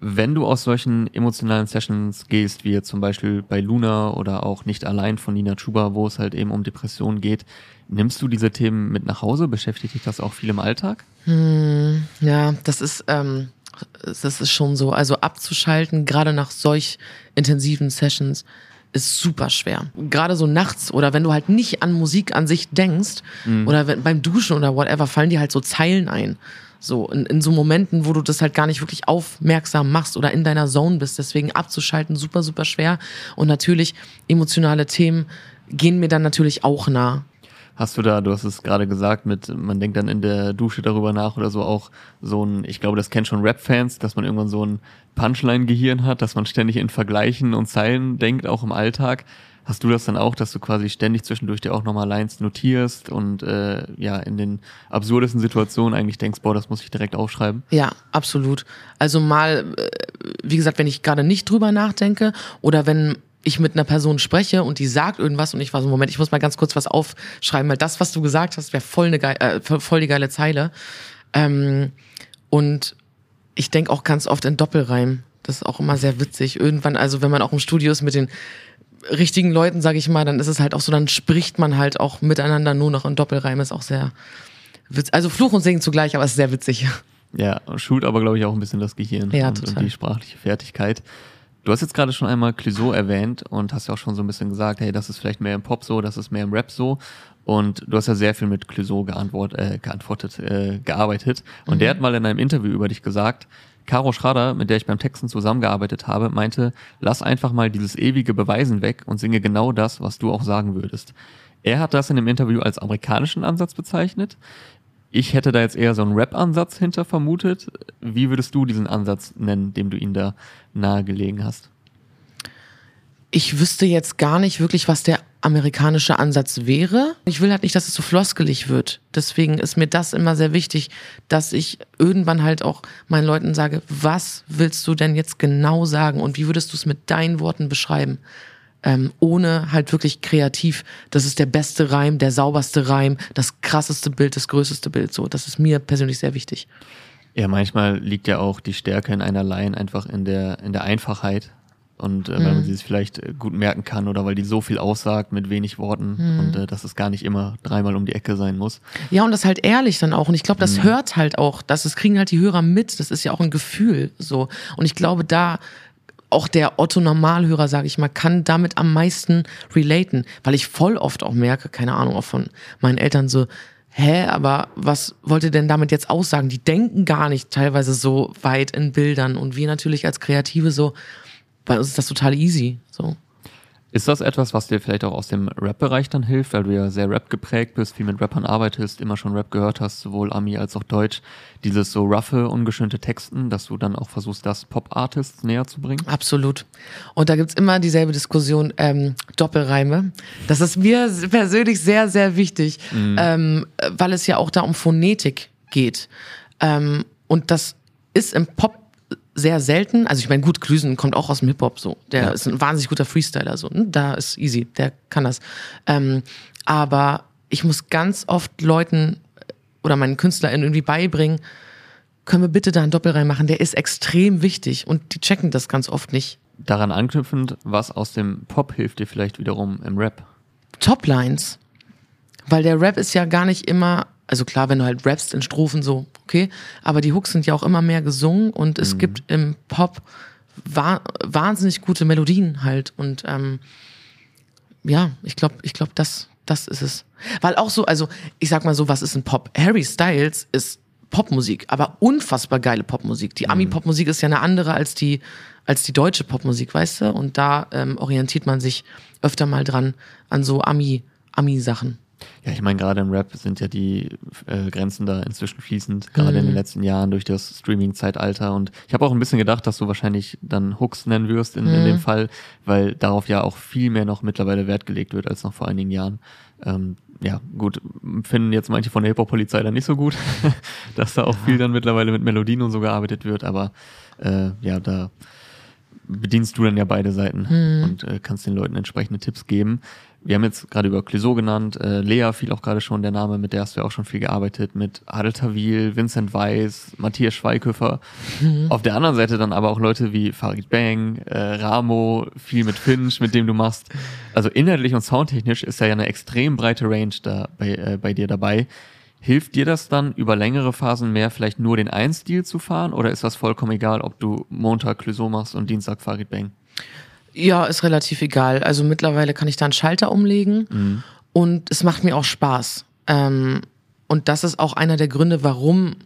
wenn du aus solchen emotionalen Sessions gehst, wie zum Beispiel bei Luna oder auch nicht allein von Nina Chuba, wo es halt eben um Depressionen geht, nimmst du diese Themen mit nach Hause? Beschäftigt dich das auch viel im Alltag? Hm, ja, das ist, ähm, das ist schon so. Also abzuschalten, gerade nach solch intensiven Sessions, ist super schwer. Gerade so nachts oder wenn du halt nicht an Musik an sich denkst mhm. oder wenn, beim Duschen oder whatever, fallen dir halt so Zeilen ein. So, in, in so Momenten, wo du das halt gar nicht wirklich aufmerksam machst oder in deiner Zone bist. Deswegen abzuschalten, super, super schwer. Und natürlich, emotionale Themen gehen mir dann natürlich auch nah. Hast du da, du hast es gerade gesagt, mit, man denkt dann in der Dusche darüber nach oder so auch so ein, ich glaube, das kennt schon Rap-Fans, dass man irgendwann so ein Punchline-Gehirn hat, dass man ständig in Vergleichen und Zeilen denkt, auch im Alltag. Hast du das dann auch, dass du quasi ständig zwischendurch dir auch nochmal Lines notierst und äh, ja in den absurdesten Situationen eigentlich denkst, boah, das muss ich direkt aufschreiben? Ja, absolut. Also mal, äh, wie gesagt, wenn ich gerade nicht drüber nachdenke oder wenn ich mit einer Person spreche und die sagt irgendwas und ich war so, Moment, ich muss mal ganz kurz was aufschreiben, weil das, was du gesagt hast, wäre voll, eine äh, voll die geile Zeile. Ähm, und ich denke auch ganz oft in Doppelreim. Das ist auch immer sehr witzig. Irgendwann, also wenn man auch im Studio ist mit den richtigen Leuten, sage ich mal, dann ist es halt auch so, dann spricht man halt auch miteinander nur noch in Doppelreim, ist auch sehr witzig. Also Fluch und Singen zugleich, aber es ist sehr witzig. Ja, schult aber, glaube ich, auch ein bisschen das Gehirn ja, und, und, die sprachliche Fertigkeit. Du hast jetzt gerade schon einmal Clouseau erwähnt und hast ja auch schon so ein bisschen gesagt, hey, das ist vielleicht mehr im Pop so, das ist mehr im Rap so. Und du hast ja sehr viel mit Clouseau geantwort, äh, geantwortet, äh, gearbeitet. Und mhm. der hat mal in einem Interview über dich gesagt, Caro Schrader, mit der ich beim Texten zusammengearbeitet habe, meinte, lass einfach mal dieses ewige Beweisen weg und singe genau das, was du auch sagen würdest. Er hat das in dem Interview als amerikanischen Ansatz bezeichnet. Ich hätte da jetzt eher so einen Rap-Ansatz hinter vermutet. Wie würdest du diesen Ansatz nennen, dem du ihn da nahegelegen hast? Ich wüsste jetzt gar nicht wirklich, was der amerikanische Ansatz wäre. Ich will halt nicht, dass es so floskelig wird. Deswegen ist mir das immer sehr wichtig, dass ich irgendwann halt auch meinen Leuten sage, was willst du denn jetzt genau sagen und wie würdest du es mit deinen Worten beschreiben? Ähm, ohne halt wirklich kreativ, das ist der beste Reim, der sauberste Reim, das krasseste Bild, das größte Bild. So, das ist mir persönlich sehr wichtig. Ja, manchmal liegt ja auch die Stärke in einer Line einfach in der, in der Einfachheit und äh, mhm. weil man sie sich vielleicht äh, gut merken kann oder weil die so viel aussagt mit wenig Worten mhm. und äh, dass es gar nicht immer dreimal um die Ecke sein muss. Ja, und das halt ehrlich dann auch. Und ich glaube, das mhm. hört halt auch, das, das kriegen halt die Hörer mit. Das ist ja auch ein Gefühl so. Und ich glaube, da auch der Otto-Normalhörer, sage ich mal, kann damit am meisten relaten, weil ich voll oft auch merke, keine Ahnung, auch von meinen Eltern so, hä, aber was wollt ihr denn damit jetzt aussagen? Die denken gar nicht teilweise so weit in Bildern und wir natürlich als Kreative so, bei uns ist das total easy. So. Ist das etwas, was dir vielleicht auch aus dem Rap-Bereich dann hilft, weil du ja sehr Rap geprägt bist, viel mit Rappern arbeitest, immer schon Rap gehört hast, sowohl Ami als auch Deutsch, dieses so roughe, ungeschönte Texten, dass du dann auch versuchst, das Pop-Artists näher zu bringen? Absolut. Und da gibt's immer dieselbe Diskussion, ähm, Doppelreime. Das ist mir persönlich sehr, sehr wichtig, ähm, weil es ja auch da um Phonetik geht. Ähm, und das ist im Pop sehr selten. Also ich meine, gut, Klüsen kommt auch aus dem Hip-Hop so. Der Ja. ist ein wahnsinnig guter Freestyler so. ne? Da ist easy, der kann das. Ähm, aber ich muss ganz oft Leuten oder meinen KünstlerInnen irgendwie beibringen, können wir bitte da einen Doppelreim machen, der ist extrem wichtig und die checken das ganz oft nicht. Daran anknüpfend, was aus dem Pop hilft dir vielleicht wiederum im Rap? Toplines. Weil der Rap ist ja gar nicht immer, also klar, wenn du halt rappst in Strophen so, okay, aber die Hooks sind ja auch immer mehr gesungen und es gibt im Pop wa wahnsinnig gute Melodien halt und ähm, ja, ich glaube, ich glaube, das, das ist es. Weil auch so, also ich sag mal so, was ist ein Pop? Harry Styles ist Popmusik, aber unfassbar geile Popmusik. Die Ami-Popmusik ist ja eine andere als die, als die deutsche Popmusik, weißt du? Und da ähm, orientiert man sich öfter mal dran an so Ami, Ami-Sachen. Ja, ich meine, gerade im Rap sind ja die äh, Grenzen da inzwischen fließend, gerade in den letzten Jahren durch das Streaming-Zeitalter. Und ich habe auch ein bisschen gedacht, dass du wahrscheinlich dann Hooks nennen wirst in, in dem Fall, weil darauf ja auch viel mehr noch mittlerweile Wert gelegt wird als noch vor einigen Jahren. Ähm, ja, gut, finden jetzt manche von der Hip-Hop-Polizei dann nicht so gut, dass da auch viel dann mittlerweile mit Melodien und so gearbeitet wird, aber äh, ja, da bedienst du dann ja beide Seiten und äh, kannst den Leuten entsprechende Tipps geben. Wir haben jetzt gerade über Clouseau genannt, äh, Lea fiel auch gerade schon der Name, mit der hast du ja auch schon viel gearbeitet, mit Adel Tawil, Vincent Weiss, Matthias Schweighöfer. Auf der anderen Seite dann aber auch Leute wie Farid Bang, äh, Ramo, viel mit Finch, mit dem du machst. Also inhaltlich und soundtechnisch ist ja eine extrem breite Range da bei, äh, bei dir dabei. Hilft dir das dann über längere Phasen mehr, vielleicht nur den einen Stil zu fahren oder ist das vollkommen egal, ob du Montag Clouseau machst und Dienstag Farid Bang? Ja, ist relativ egal. Also mittlerweile kann ich da einen Schalter umlegen und es macht mir auch Spaß. Ähm, und das ist auch einer der Gründe, warum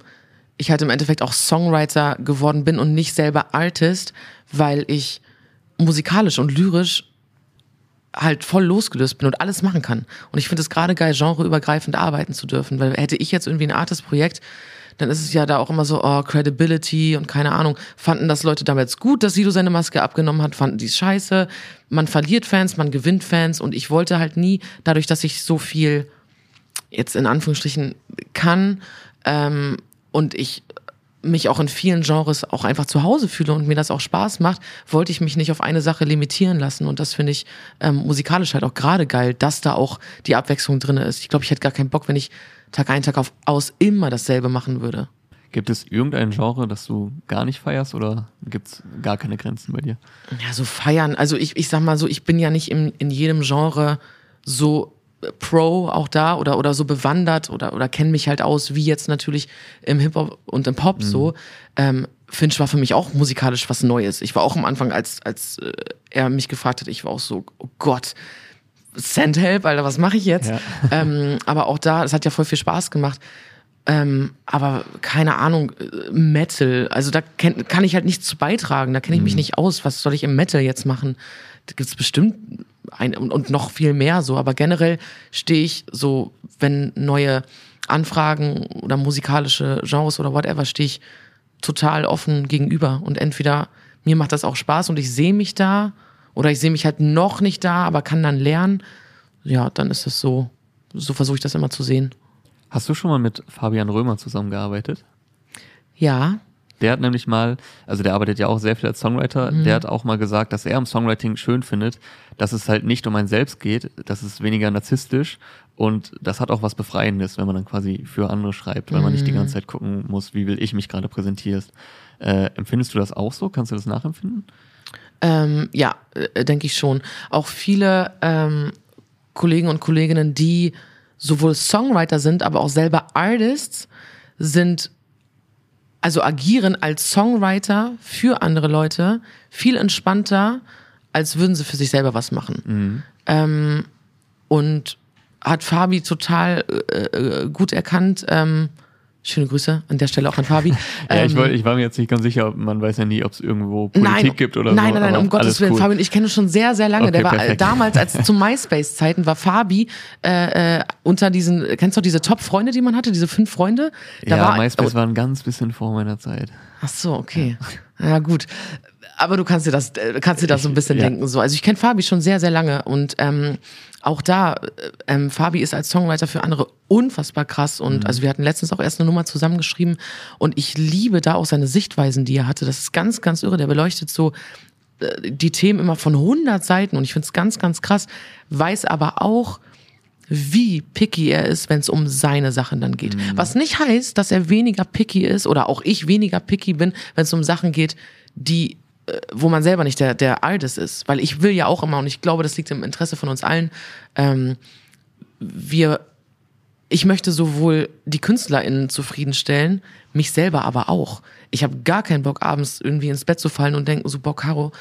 ich halt im Endeffekt auch Songwriter geworden bin und nicht selber Artist, weil ich musikalisch und lyrisch halt voll losgelöst bin und alles machen kann. Und ich finde es gerade geil, genreübergreifend arbeiten zu dürfen, weil hätte ich jetzt irgendwie ein Artist-Projekt, dann ist es ja da auch immer so, oh, Credibility und keine Ahnung. Fanden das Leute damals gut, dass Sido seine Maske abgenommen hat? Fanden die es scheiße? Man verliert Fans, man gewinnt Fans und ich wollte halt nie, dadurch, dass ich so viel jetzt in Anführungsstrichen kann ähm, und ich mich auch in vielen Genres auch einfach zu Hause fühle und mir das auch Spaß macht, wollte ich mich nicht auf eine Sache limitieren lassen. Und das finde ich ähm, musikalisch halt auch gerade geil, dass da auch die Abwechslung drin ist. Ich glaube, ich hätte gar keinen Bock, wenn ich Tag ein, Tag auf, aus immer dasselbe machen würde. Gibt es irgendein Genre, das du gar nicht feierst oder gibt es gar keine Grenzen bei dir? Ja, so feiern. Also ich, ich sag mal so, ich bin ja nicht in, in jedem Genre so Pro auch da oder, oder so bewandert oder, oder kenne mich halt aus, wie jetzt natürlich im Hip-Hop und im Pop so. Ähm, Finch war für mich auch musikalisch was Neues. Ich war auch am Anfang, als, als äh, er mich gefragt hat, ich war auch so, oh Gott, Send Help, Alter, was mache ich jetzt? Ja. Ähm, aber auch da, es hat ja voll viel Spaß gemacht. Ähm, aber keine Ahnung, äh, Metal, also da kenn, kann ich halt nichts zu beitragen, da kenne ich mich nicht aus. Was soll ich im Metal jetzt machen? Da gibt's bestimmt ein, und, und noch viel mehr so, aber generell stehe ich so, wenn neue Anfragen oder musikalische Genres oder whatever, stehe ich total offen gegenüber. Und entweder mir macht das auch Spaß und ich sehe mich da, oder ich sehe mich halt noch nicht da, aber kann dann lernen. Ja, dann ist es so. So versuche ich das immer zu sehen. Hast du schon mal mit Fabian Römer zusammengearbeitet? Ja, Der hat nämlich mal, also der arbeitet ja auch sehr viel als Songwriter, Mhm. der hat auch mal gesagt, dass er im Songwriting schön findet, dass es halt nicht um ein Selbst geht, das ist weniger narzisstisch und das hat auch was Befreiendes, wenn man dann quasi für andere schreibt, weil man nicht die Mhm. ganze Zeit gucken muss, wie will ich mich gerade präsentierst. Äh, empfindest du das auch so? Kannst du das nachempfinden? Ähm, ja, äh, denke ich schon. Auch viele ähm, Kollegen und Kolleginnen, die sowohl Songwriter sind, aber auch selber Artists, sind, also agieren als Songwriter für andere Leute viel entspannter, als würden sie für sich selber was machen. Ähm, und hat Fabi total äh, äh, gut erkannt, ähm, Schöne Grüße an der Stelle auch an Fabi. Ja, ich, Ähm, wollte, ich war mir jetzt nicht ganz sicher, man weiß ja nie, ob es irgendwo Politik nein, gibt oder nein, so. Nein, nein, aber um Gottes Willen. cool. Fabi ich kenne schon sehr, sehr lange. Okay, der war äh, perfekt. damals, als zu MySpace-Zeiten war Fabi äh, äh, unter diesen, kennst du diese Top-Freunde, die man hatte, diese fünf Freunde? Da ja, war, MySpace oh, war ein ganz bisschen vor meiner Zeit. Ach so, okay. Ja, gut. Aber du kannst dir das, äh, kannst dir das so ein bisschen Ja. denken. So. Also ich kenne Fabi schon sehr, sehr lange und ähm, auch da, äh, ähm, Fabi ist als Songwriter für andere unfassbar krass und Mhm. also wir hatten letztens auch erst eine Nummer zusammengeschrieben und ich liebe da auch seine Sichtweisen, die er hatte. Das ist ganz, ganz irre. Der beleuchtet so äh, die Themen immer von 100 Seiten und ich finde es ganz, ganz krass, weiß aber auch, wie picky er ist, wenn es um seine Sachen dann geht. Was nicht heißt, dass er weniger picky ist oder auch ich weniger picky bin, wenn es um Sachen geht, die wo man selber nicht der, der Artist ist. Weil ich will ja auch immer, und ich glaube, das liegt im Interesse von uns allen, ähm, wir, ich möchte sowohl die KünstlerInnen zufriedenstellen, mich selber aber auch. Ich habe gar keinen Bock, abends irgendwie ins Bett zu fallen und denken, so, boah, Caro,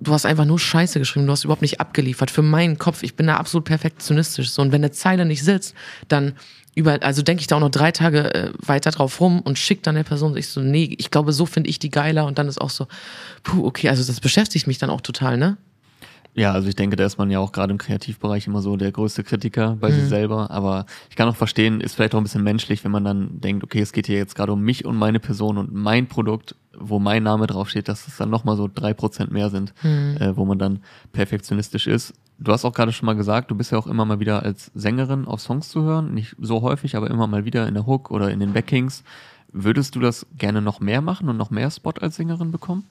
du hast einfach nur Scheiße geschrieben, du hast überhaupt nicht abgeliefert. Für meinen Kopf, ich bin da absolut perfektionistisch. So, und wenn eine Zeile nicht sitzt, dann über, also denke ich da auch noch drei Tage äh, weiter drauf rum und schick dann der Person ich so, nee, ich glaube, so finde ich die geiler und dann ist auch so, puh, okay, also das beschäftigt mich dann auch total, ne? Ja, also ich denke, da ist man ja auch gerade im Kreativbereich immer so der größte Kritiker bei Mhm. sich selber. Aber ich kann auch verstehen, ist vielleicht auch ein bisschen menschlich, wenn man dann denkt, okay, es geht hier jetzt gerade um mich und meine Person und mein Produkt, wo mein Name draufsteht, dass es dann nochmal so drei Prozent mehr sind, Mhm. äh, wo man dann perfektionistisch ist. Du hast auch gerade schon mal gesagt, du bist ja auch immer mal wieder als Sängerin auf Songs zu hören. Nicht so häufig, aber immer mal wieder in der Hook oder in den Backings. Würdest du das gerne noch mehr machen und noch mehr Spot als Sängerin bekommen?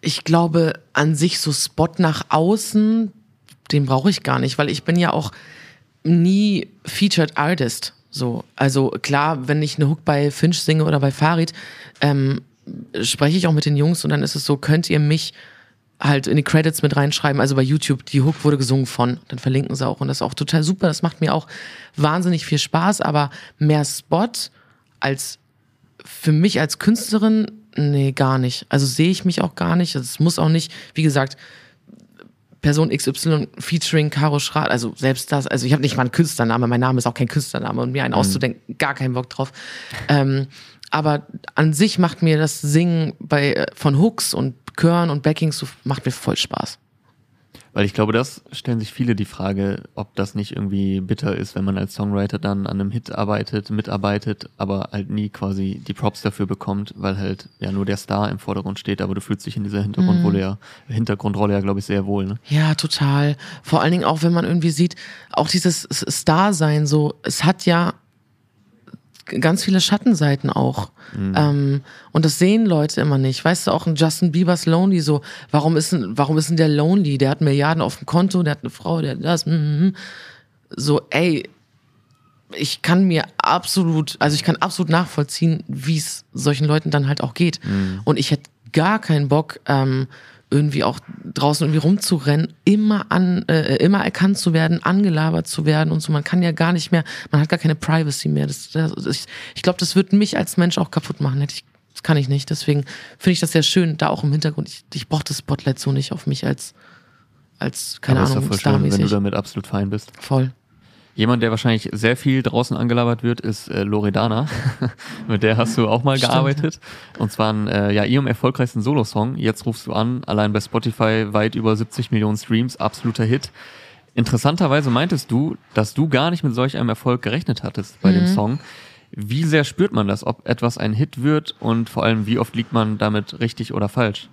Ich glaube, an sich so Spot nach außen, den brauche ich gar nicht, weil ich bin ja auch nie Featured Artist. So, also klar, wenn ich eine Hook bei Finch singe oder bei Farid, ähm, spreche ich auch mit den Jungs und dann ist es so, könnt ihr mich halt in die Credits mit reinschreiben, also bei YouTube, die Hook wurde gesungen von, dann verlinken sie auch und das ist auch total super, das macht mir auch wahnsinnig viel Spaß, aber mehr Spot als für mich als Künstlerin, nee, gar nicht. Also sehe ich mich auch gar nicht. Es muss auch nicht, wie gesagt, Person XY featuring Caro Schrat, also selbst das, also ich habe nicht mal einen Künstlername, mein Name ist auch kein Künstlername und mir einen auszudenken, gar keinen Bock drauf. Ähm, aber an sich macht mir das Singen bei, äh, von Hooks und Chören und Backings macht mir voll Spaß. Weil ich glaube, das stellen sich viele die Frage, ob das nicht irgendwie bitter ist, wenn man als Songwriter dann an einem Hit arbeitet, mitarbeitet, aber halt nie quasi die Props dafür bekommt, weil halt ja nur der Star im Vordergrund steht, aber du fühlst dich in dieser Hintergrundrolle ja, Hintergrundrolle ja, glaube ich, sehr wohl. Ne? Ja, total. Vor allen Dingen auch, wenn man irgendwie sieht, auch dieses Star-Sein, so, es hat ja ganz viele Schattenseiten auch. Ähm, und das sehen Leute immer nicht. Weißt du, auch ein Justin Bieber's Lonely, so, warum ist denn, warum ist denn der Lonely? Der hat Milliarden auf dem Konto, der hat eine Frau, der hat das, mm, so, ey, ich kann mir absolut, also ich kann absolut nachvollziehen, wie es solchen Leuten dann halt auch geht. Und ich hätte gar keinen Bock, ähm, irgendwie auch draußen irgendwie rumzurennen, immer an, äh, immer erkannt zu werden, angelabert zu werden und so. Man kann ja gar nicht mehr, man hat gar keine Privacy mehr. Das, das, ich ich glaube, das wird mich als Mensch auch kaputt machen. Hätte ich, das kann ich nicht. Deswegen finde ich das sehr schön, da auch im Hintergrund. Ich, ich brauche das Spotlight so nicht auf mich als, als keine aber ist Ahnung, doch voll schön, wenn du damit absolut fein bist. Voll. Jemand, der wahrscheinlich sehr viel draußen angelabert wird, ist äh, Loredana. Mit der hast du auch mal Stimmt. gearbeitet. Und zwar in, äh, ja, ihrem erfolgreichsten Solosong. Jetzt rufst du an, allein bei Spotify weit über 70 Millionen Streams, absoluter Hit. Interessanterweise meintest du, dass du gar nicht mit solch einem Erfolg gerechnet hattest bei dem Song. Wie sehr spürt man das, ob etwas ein Hit wird und vor allem, wie oft liegt man damit richtig oder falsch?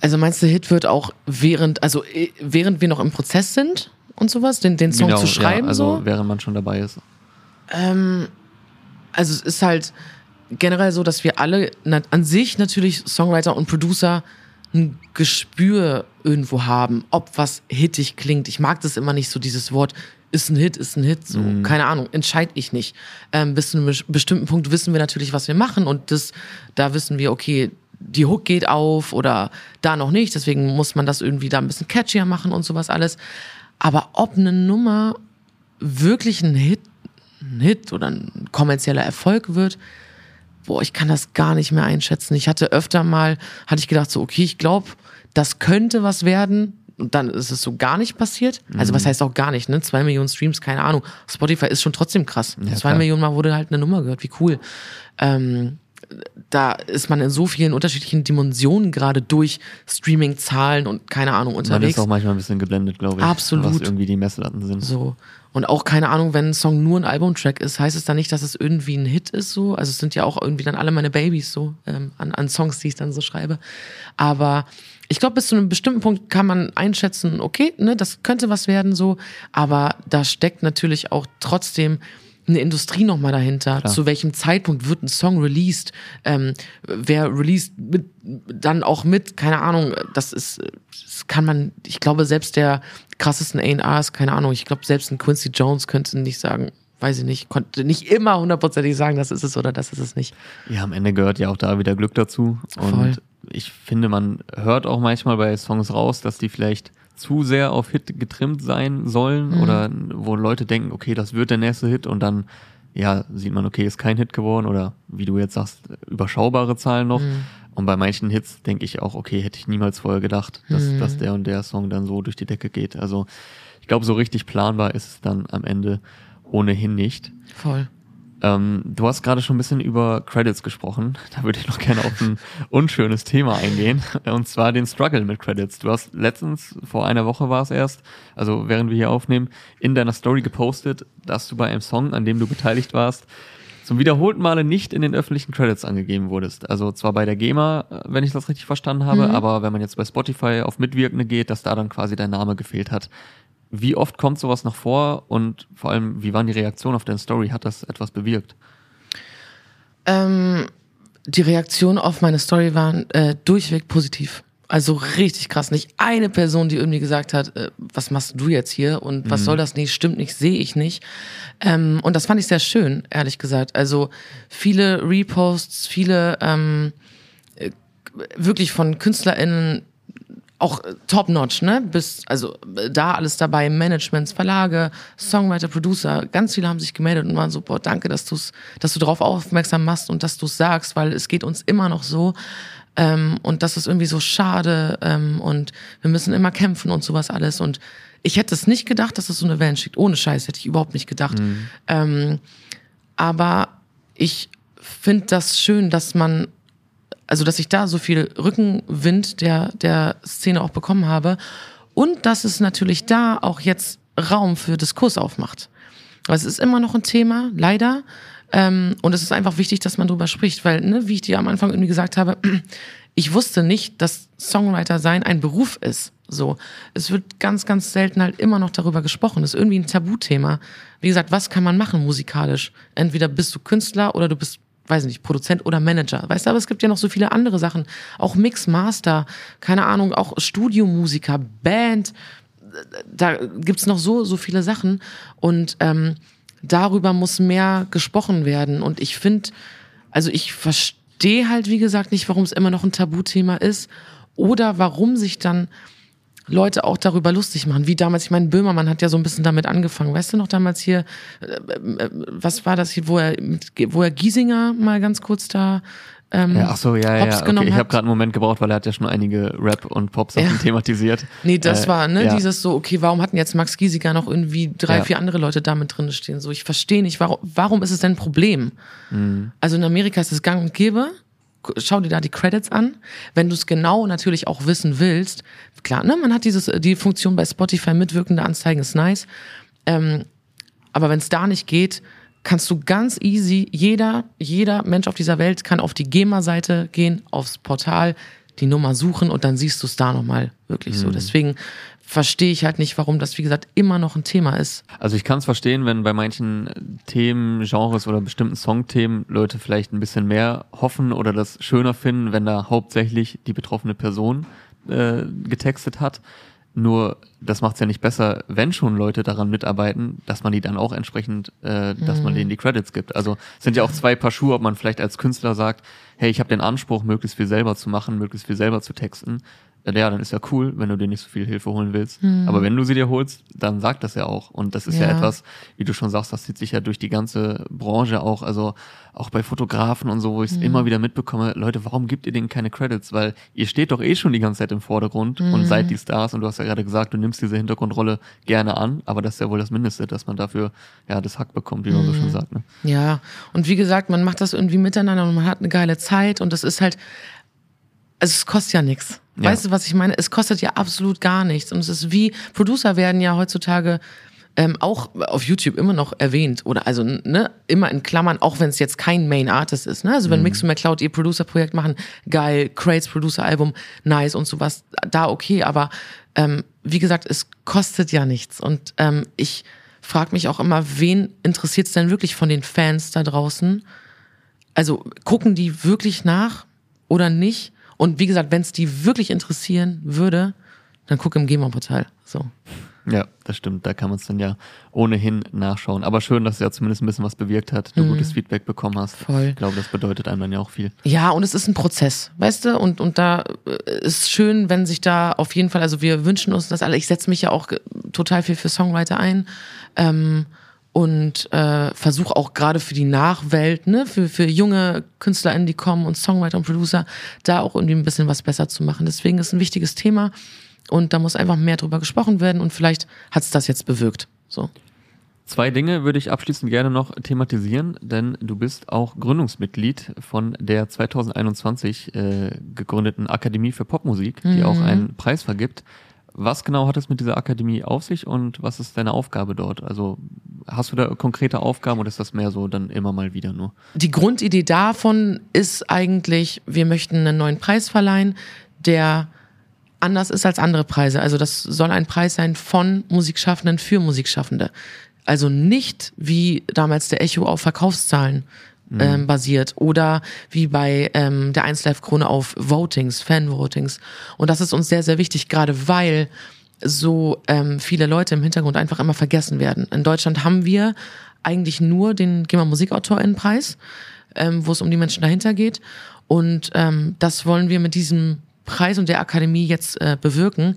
Also meinst du, Hit wird auch während, also eh, während wir noch im Prozess sind und sowas, den, den Song zu schreiben Genau, ja, also so? während man schon dabei ist. Also es ist halt generell so, dass wir alle na, an sich natürlich Songwriter und Producer ein Gespür irgendwo haben, ob was hittig klingt. Ich mag das immer nicht so, dieses Wort ist ein Hit, ist ein Hit, so, keine Ahnung, entscheide ich nicht. Ähm, bis zu einem bes- bestimmten Punkt wissen wir natürlich, was wir machen und das, da wissen wir, okay, die Hook geht auf oder da noch nicht, deswegen muss man das irgendwie da ein bisschen catchier machen und sowas alles. Aber ob eine Nummer wirklich ein Hit, ein Hit oder ein kommerzieller Erfolg wird, boah, ich kann das gar nicht mehr einschätzen. Ich hatte öfter mal, hatte ich gedacht so, okay, ich glaube, das könnte was werden. und dann ist es so gar nicht passiert. Also was heißt auch gar nicht, ne? Zwei Millionen Streams, keine Ahnung. Spotify ist schon trotzdem krass. Ja, Zwei klar. Millionen Mal wurde halt eine Nummer gehört, wie cool. Ähm, da ist man in so vielen unterschiedlichen Dimensionen gerade durch Streaming-Zahlen und keine Ahnung Man unterwegs. ist auch manchmal ein bisschen geblendet, glaube ich. Absolut. Was irgendwie die Messlatten sind. So. Und auch keine Ahnung, wenn ein Song nur ein Albumtrack ist, heißt es dann nicht, dass es irgendwie ein Hit ist so. Also es sind ja auch irgendwie dann alle meine Babys so ähm, an, an Songs, die ich dann so schreibe. Aber ich glaube, bis zu einem bestimmten Punkt kann man einschätzen, okay, ne, das könnte was werden so. Aber da steckt natürlich auch trotzdem eine Industrie nochmal dahinter. Klar. Zu welchem Zeitpunkt wird ein Song released? Ähm, wer released mit, dann auch mit? Keine Ahnung. Das ist, das kann man, ich glaube, selbst der krassesten A&Rs, keine Ahnung, ich glaube, selbst ein Quincy Jones könnte nicht sagen, weiß ich nicht, konnte nicht immer hundertprozentig sagen, das ist es oder das ist es nicht. Ja, am Ende gehört ja auch da wieder Glück dazu. Und Voll. ich finde, man hört auch manchmal bei Songs raus, dass die vielleicht zu sehr auf Hit getrimmt sein sollen Mhm. oder wo Leute denken, okay, das wird der nächste Hit und dann ja, sieht man, okay, ist kein Hit geworden oder wie du jetzt sagst, überschaubare Zahlen noch. Mhm. Und bei manchen Hits denke ich auch, okay, hätte ich niemals vorher gedacht, dass, Mhm. dass der und der Song dann so durch die Decke geht. Also ich glaube, so richtig planbar ist es dann am Ende ohnehin nicht. Voll. Ähm, du hast gerade schon ein bisschen über Credits gesprochen. Da würde ich noch gerne auf ein unschönes Thema eingehen. Und zwar den Struggle mit Credits. Du hast letztens, vor einer Woche war es erst, also während wir hier aufnehmen, in deiner Story gepostet, dass du bei einem Song, an dem du beteiligt warst, zum wiederholten Male nicht in den öffentlichen Credits angegeben wurdest. Also zwar bei der GEMA, äh, wenn ich das richtig verstanden habe, aber wenn man jetzt bei Spotify auf Mitwirkende geht, dass da dann quasi dein Name gefehlt hat. Wie oft kommt sowas noch vor und vor allem, wie waren die Reaktionen auf deine Story? Hat das etwas bewirkt? Ähm, die Reaktionen auf meine Story waren äh, durchweg positiv. Also richtig krass. Nicht eine Person, die irgendwie gesagt hat, äh, was machst du jetzt hier und was soll das nicht, stimmt nicht, sehe ich nicht. Ähm, und das fand ich sehr schön, ehrlich gesagt. Also viele Reposts, viele ähm, äh, wirklich von KünstlerInnen auch äh, top-notch, ne? Bis, also äh, da alles dabei, Managements, Verlage, Songwriter, Producer, ganz viele haben sich gemeldet und waren so, boah, danke, dass du's, dass du darauf aufmerksam machst und dass du's sagst, weil es geht uns immer noch so. Ähm, und das ist irgendwie so schade ähm, und wir müssen immer kämpfen und sowas alles. Und ich hätte es nicht gedacht, dass es so eine Wellen schickt. Ohne Scheiß hätte ich überhaupt nicht gedacht. Ähm, aber ich finde das schön, dass man also dass ich da so viel Rückenwind der, der Szene auch bekommen habe und dass es natürlich da auch jetzt Raum für Diskurs aufmacht. Aber es ist immer noch ein Thema, leider. Ähm, und es ist einfach wichtig, dass man drüber spricht, weil, ne, wie ich dir am Anfang irgendwie gesagt habe, ich wusste nicht, dass Songwriter sein ein Beruf ist. So, es wird ganz, ganz selten halt immer noch darüber gesprochen. Das ist irgendwie ein Tabuthema. Wie gesagt, was kann man machen musikalisch? Entweder bist du Künstler oder du bist weiß nicht, Produzent oder Manager. Weißt du, aber es gibt ja noch so viele andere Sachen. Auch Mix, Master, keine Ahnung, auch Studiomusiker, Band. Da gibt's noch so, so viele Sachen. Und ähm, darüber muss mehr gesprochen werden. Und ich finde, also ich verstehe halt, wie gesagt, nicht, warum es immer noch ein Tabuthema ist. Oder warum sich dann Leute auch darüber lustig machen, wie damals, ich meine, Böhmermann hat ja so ein bisschen damit angefangen. Weißt du noch damals hier, äh, äh, was war das hier, wo er, wo er Giesinger mal ganz kurz da ähm, Ja, ach so, ja, ja. Hops Okay. Ich habe gerade einen Moment gebraucht, weil er hat ja schon einige Rap- und Pop-Sachen Ja. thematisiert. Nee, das Äh, war, ne, ja. dieses so, okay, warum hatten jetzt Max Giesinger noch irgendwie drei, Ja. vier andere Leute da mit drin stehen? So, ich verstehe nicht, warum, warum ist es denn ein Problem? Mhm. Also in Amerika ist es gang und gäbe. Schau dir da die Credits an. Wenn du es genau natürlich auch wissen willst, klar, ne, man hat dieses, die Funktion bei Spotify mitwirkende Anzeigen ist nice. Ähm, aber wenn es da nicht geht, kannst du ganz easy, jeder, jeder Mensch auf dieser Welt kann auf die GEMA-Seite gehen, aufs Portal, die Nummer suchen und dann siehst du es da nochmal wirklich so. Deswegen verstehe ich halt nicht, warum das, wie gesagt, immer noch ein Thema ist. Also ich kann es verstehen, wenn bei manchen Themen, Genres oder bestimmten Songthemen Leute vielleicht ein bisschen mehr hoffen oder das schöner finden, wenn da hauptsächlich die betroffene Person äh, getextet hat. Nur das macht es ja nicht besser, wenn schon Leute daran mitarbeiten, dass man die dann auch entsprechend, äh, dass man Mhm. denen die Credits gibt. Also es sind ja auch zwei Paar Schuhe, ob man vielleicht als Künstler sagt, hey, ich habe den Anspruch, möglichst viel selber zu machen, möglichst viel selber zu texten. Ja, dann ist ja cool, wenn du dir nicht so viel Hilfe holen willst. Aber wenn du sie dir holst, dann sag das ja auch. Und das ist ja. Ja. etwas, wie du schon sagst, das zieht sich ja durch die ganze Branche auch, also auch bei Fotografen und so, wo ich es Mhm. immer wieder mitbekomme, Leute, warum gebt ihr denen keine Credits? Weil ihr steht doch eh schon die ganze Zeit im Vordergrund Mhm. und seid die Stars und du hast ja gerade gesagt, du nimmst diese Hintergrundrolle gerne an, aber das ist ja wohl das Mindeste, dass man dafür ja das Hack bekommt, wie man so Mhm. schon sagt. Ne? Ja, und wie gesagt, man macht das irgendwie miteinander und man hat eine geile Zeit und das ist halt, also es kostet ja nichts. Ja. Weißt du, was ich meine? Es kostet ja absolut gar nichts. Und es ist wie, Producer werden ja heutzutage ähm, auch auf YouTube immer noch erwähnt oder also ne, immer in Klammern, auch wenn es jetzt kein Main Artist ist. Ne? Also wenn Mix und McCloud ihr Producer-Projekt machen, geil, Crates Producer-Album, nice und sowas, da okay, aber ähm, wie gesagt, es kostet ja nichts. Und ähm, ich frage mich auch immer, wen interessiert es denn wirklich von den Fans da draußen? Also gucken die wirklich nach oder nicht? Und wie gesagt, wenn es die wirklich interessieren würde, dann guck im GEMA-Portal. So. Ja, das stimmt, da kann man es dann ja ohnehin nachschauen. Aber schön, dass es ja zumindest ein bisschen was bewirkt hat, du gutes Feedback bekommen hast. Mhm. Voll. Ich glaube, das bedeutet einem dann ja auch viel. Ja, und es ist ein Prozess, weißt du? Und, und da äh, ist schön, wenn sich da auf jeden Fall, also wir wünschen uns das alle, ich setze mich ja auch total viel für Songwriter ein ähm, und äh, versuche auch gerade für die Nachwelt, ne, für, für junge KünstlerInnen, die kommen und Songwriter und Producer, da auch irgendwie ein bisschen was besser zu machen. Deswegen ist ein wichtiges Thema und da muss einfach mehr drüber gesprochen werden und vielleicht hat es das jetzt bewirkt. So. Zwei Dinge würde ich abschließend gerne noch thematisieren, denn du bist auch Gründungsmitglied von der 2021 äh, gegründeten Akademie für Popmusik, die auch einen Preis vergibt. Was genau hat es mit dieser Akademie auf sich und was ist deine Aufgabe dort? Also hast du da konkrete Aufgaben oder ist das mehr so dann immer mal wieder nur? Die Grundidee davon ist eigentlich, wir möchten einen neuen Preis verleihen, der anders ist als andere Preise. Also das soll ein Preis sein von Musikschaffenden für Musikschaffende. Also nicht wie damals der Echo auf Verkaufszahlen ähm, basiert oder wie bei ähm, der 1 Live Krone auf Votings, Fan-Votings. Und das ist uns sehr, sehr wichtig, gerade weil so ähm, viele Leute im Hintergrund einfach immer vergessen werden. In Deutschland haben wir eigentlich nur den GEMA Musikautorinnenpreis, ähm, wo es um die Menschen dahinter geht. Und ähm, das wollen wir mit diesem Preis und der Akademie jetzt äh, bewirken.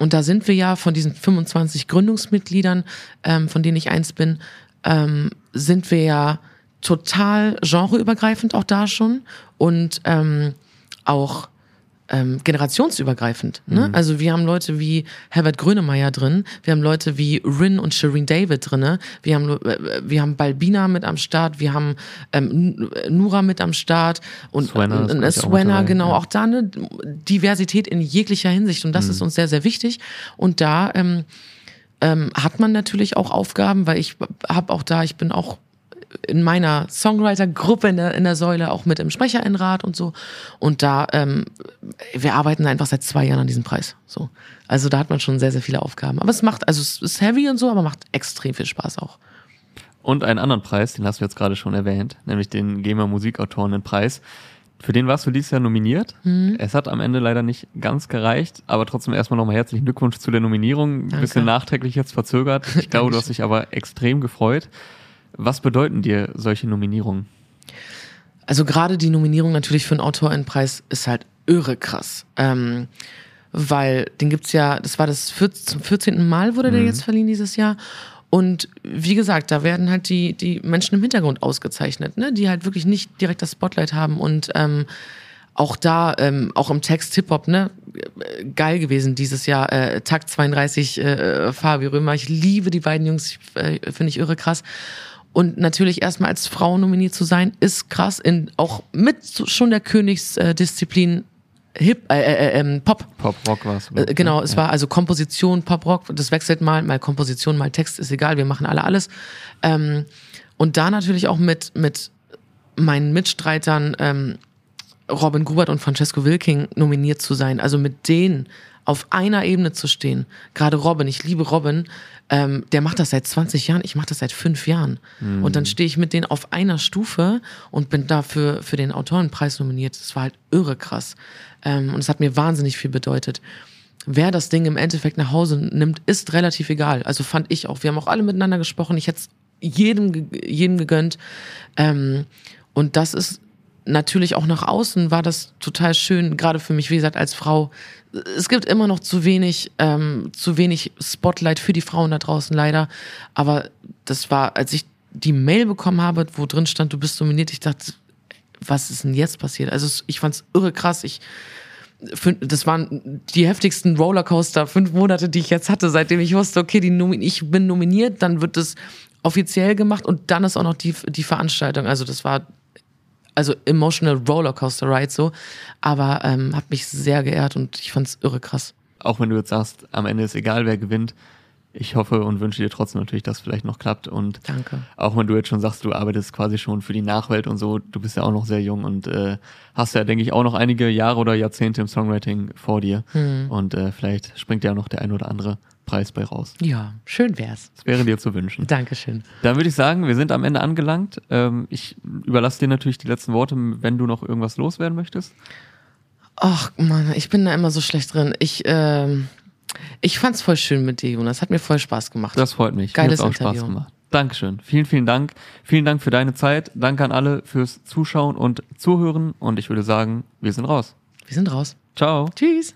Und da sind wir ja von diesen 25 Gründungsmitgliedern, ähm, von denen ich eins bin, ähm, sind wir ja total genreübergreifend auch da schon und ähm, auch ähm, generationsübergreifend. Ne? Also wir haben Leute wie Herbert Grönemeyer drin, wir haben Leute wie Rin und Shireen David drin, wir haben, äh, wir haben Balbina mit am Start, wir haben ähm, Nura mit am Start und Swenna äh, auch mit Swenna, dabei, genau, ja. auch da eine Diversität in jeglicher Hinsicht und das ist uns sehr, sehr wichtig. Und da ähm, ähm, hat man natürlich auch Aufgaben, weil ich habe auch da, ich bin auch in meiner Songwriter-Gruppe in der, in der Säule auch mit im Sprecherinnenrat und so. Und da, ähm, wir arbeiten einfach seit zwei Jahren an diesem Preis. So. Also da hat man schon sehr, sehr viele Aufgaben. Aber es macht, also es ist heavy und so, aber macht extrem viel Spaß auch. Und einen anderen Preis, den hast du jetzt gerade schon erwähnt, nämlich den GEMA Musikautorenpreis. Für den warst du dieses Jahr nominiert. Mhm. Es hat am Ende leider nicht ganz gereicht, aber trotzdem erstmal nochmal herzlichen Glückwunsch zu der Nominierung. Ein bisschen nachträglich jetzt verzögert. Ich glaube, du hast dich aber extrem gefreut. Was bedeuten dir solche Nominierungen? Also gerade die Nominierung natürlich für einen Autorinnenpreis ist halt irre krass. Ähm, weil den gibt's ja, das war das 14, zum 14. Mal wurde der jetzt verliehen dieses Jahr. Und wie gesagt, da werden halt die, die Menschen im Hintergrund ausgezeichnet, ne? die halt wirklich nicht direkt das Spotlight haben und ähm, auch da, ähm, auch im Text Hip-Hop, ne, geil gewesen dieses Jahr, äh, Takt 32, äh, Fabi Römer, ich liebe die beiden Jungs, ich, äh, finde ich irre krass. Und natürlich erstmal als Frau nominiert zu sein, ist krass, in, auch mit schon der Königsdisziplin Hip, äh, äh, ähm, Pop. Pop Rock war es. Äh, genau, es war also Komposition, Pop-Rock, das wechselt mal, mal Komposition, mal Text, ist egal, wir machen alle alles. Ähm, und da natürlich auch mit, mit meinen Mitstreitern ähm, Robin Gubert und Francesco Wilking nominiert zu sein, also mit denen auf einer Ebene zu stehen. Gerade Robin, ich liebe Robin, ähm, der macht das seit 20 Jahren, ich mache das seit fünf Jahren. Und dann stehe ich mit denen auf einer Stufe und bin dafür für den Autorenpreis nominiert. Das war halt irre krass. Ähm, und es hat mir wahnsinnig viel bedeutet. wer das Ding im Endeffekt nach Hause nimmt, ist relativ egal. Also fand ich auch. Wir haben auch alle miteinander gesprochen. Ich hätte es jedem, jedem gegönnt. Ähm, und das ist natürlich auch nach außen war das total schön, gerade für mich, wie gesagt, als Frau. Es gibt immer noch zu wenig, ähm, zu wenig Spotlight für die Frauen da draußen leider. Aber das war, als ich die Mail bekommen habe, wo drin stand, du bist dominiert, ich dachte, was ist denn jetzt passiert? Also es- ich fand's irre krass. Ich, das waren die heftigsten Rollercoaster, fünf Monate, die ich jetzt hatte, seitdem ich wusste, okay, die ich bin nominiert, dann wird es offiziell gemacht und dann ist auch noch die, die Veranstaltung. Also das war also emotional Rollercoaster Ride so, aber ähm, hat mich sehr geehrt und ich fand's irre krass. Auch wenn du jetzt sagst, am Ende ist egal, wer gewinnt. Ich hoffe und wünsche dir trotzdem natürlich, dass es vielleicht noch klappt. Und Danke. auch wenn du jetzt schon sagst, du arbeitest quasi schon für die Nachwelt und so, du bist ja auch noch sehr jung und äh, hast ja, denke ich, auch noch einige Jahre oder Jahrzehnte im Songwriting vor dir. Und äh, vielleicht springt ja auch noch der ein oder andere Preis bei raus. Ja, schön wär's. Das wäre dir zu wünschen. Dankeschön. Dann würde ich sagen, wir sind am Ende angelangt. Ähm, ich überlasse dir natürlich die letzten Worte, wenn du noch irgendwas loswerden möchtest. Ach Mann, ich bin da immer so schlecht drin. Ich, ähm, ich fand's voll schön mit dir, Jonas. Hat mir voll Spaß gemacht. Das freut mich. Geiles Mir auch Spaß Interview. gemacht. Dankeschön. Vielen, vielen Dank. Vielen Dank für deine Zeit. Danke an alle fürs Zuschauen und Zuhören. Und ich würde sagen, wir sind raus. Wir sind raus. Ciao. Tschüss.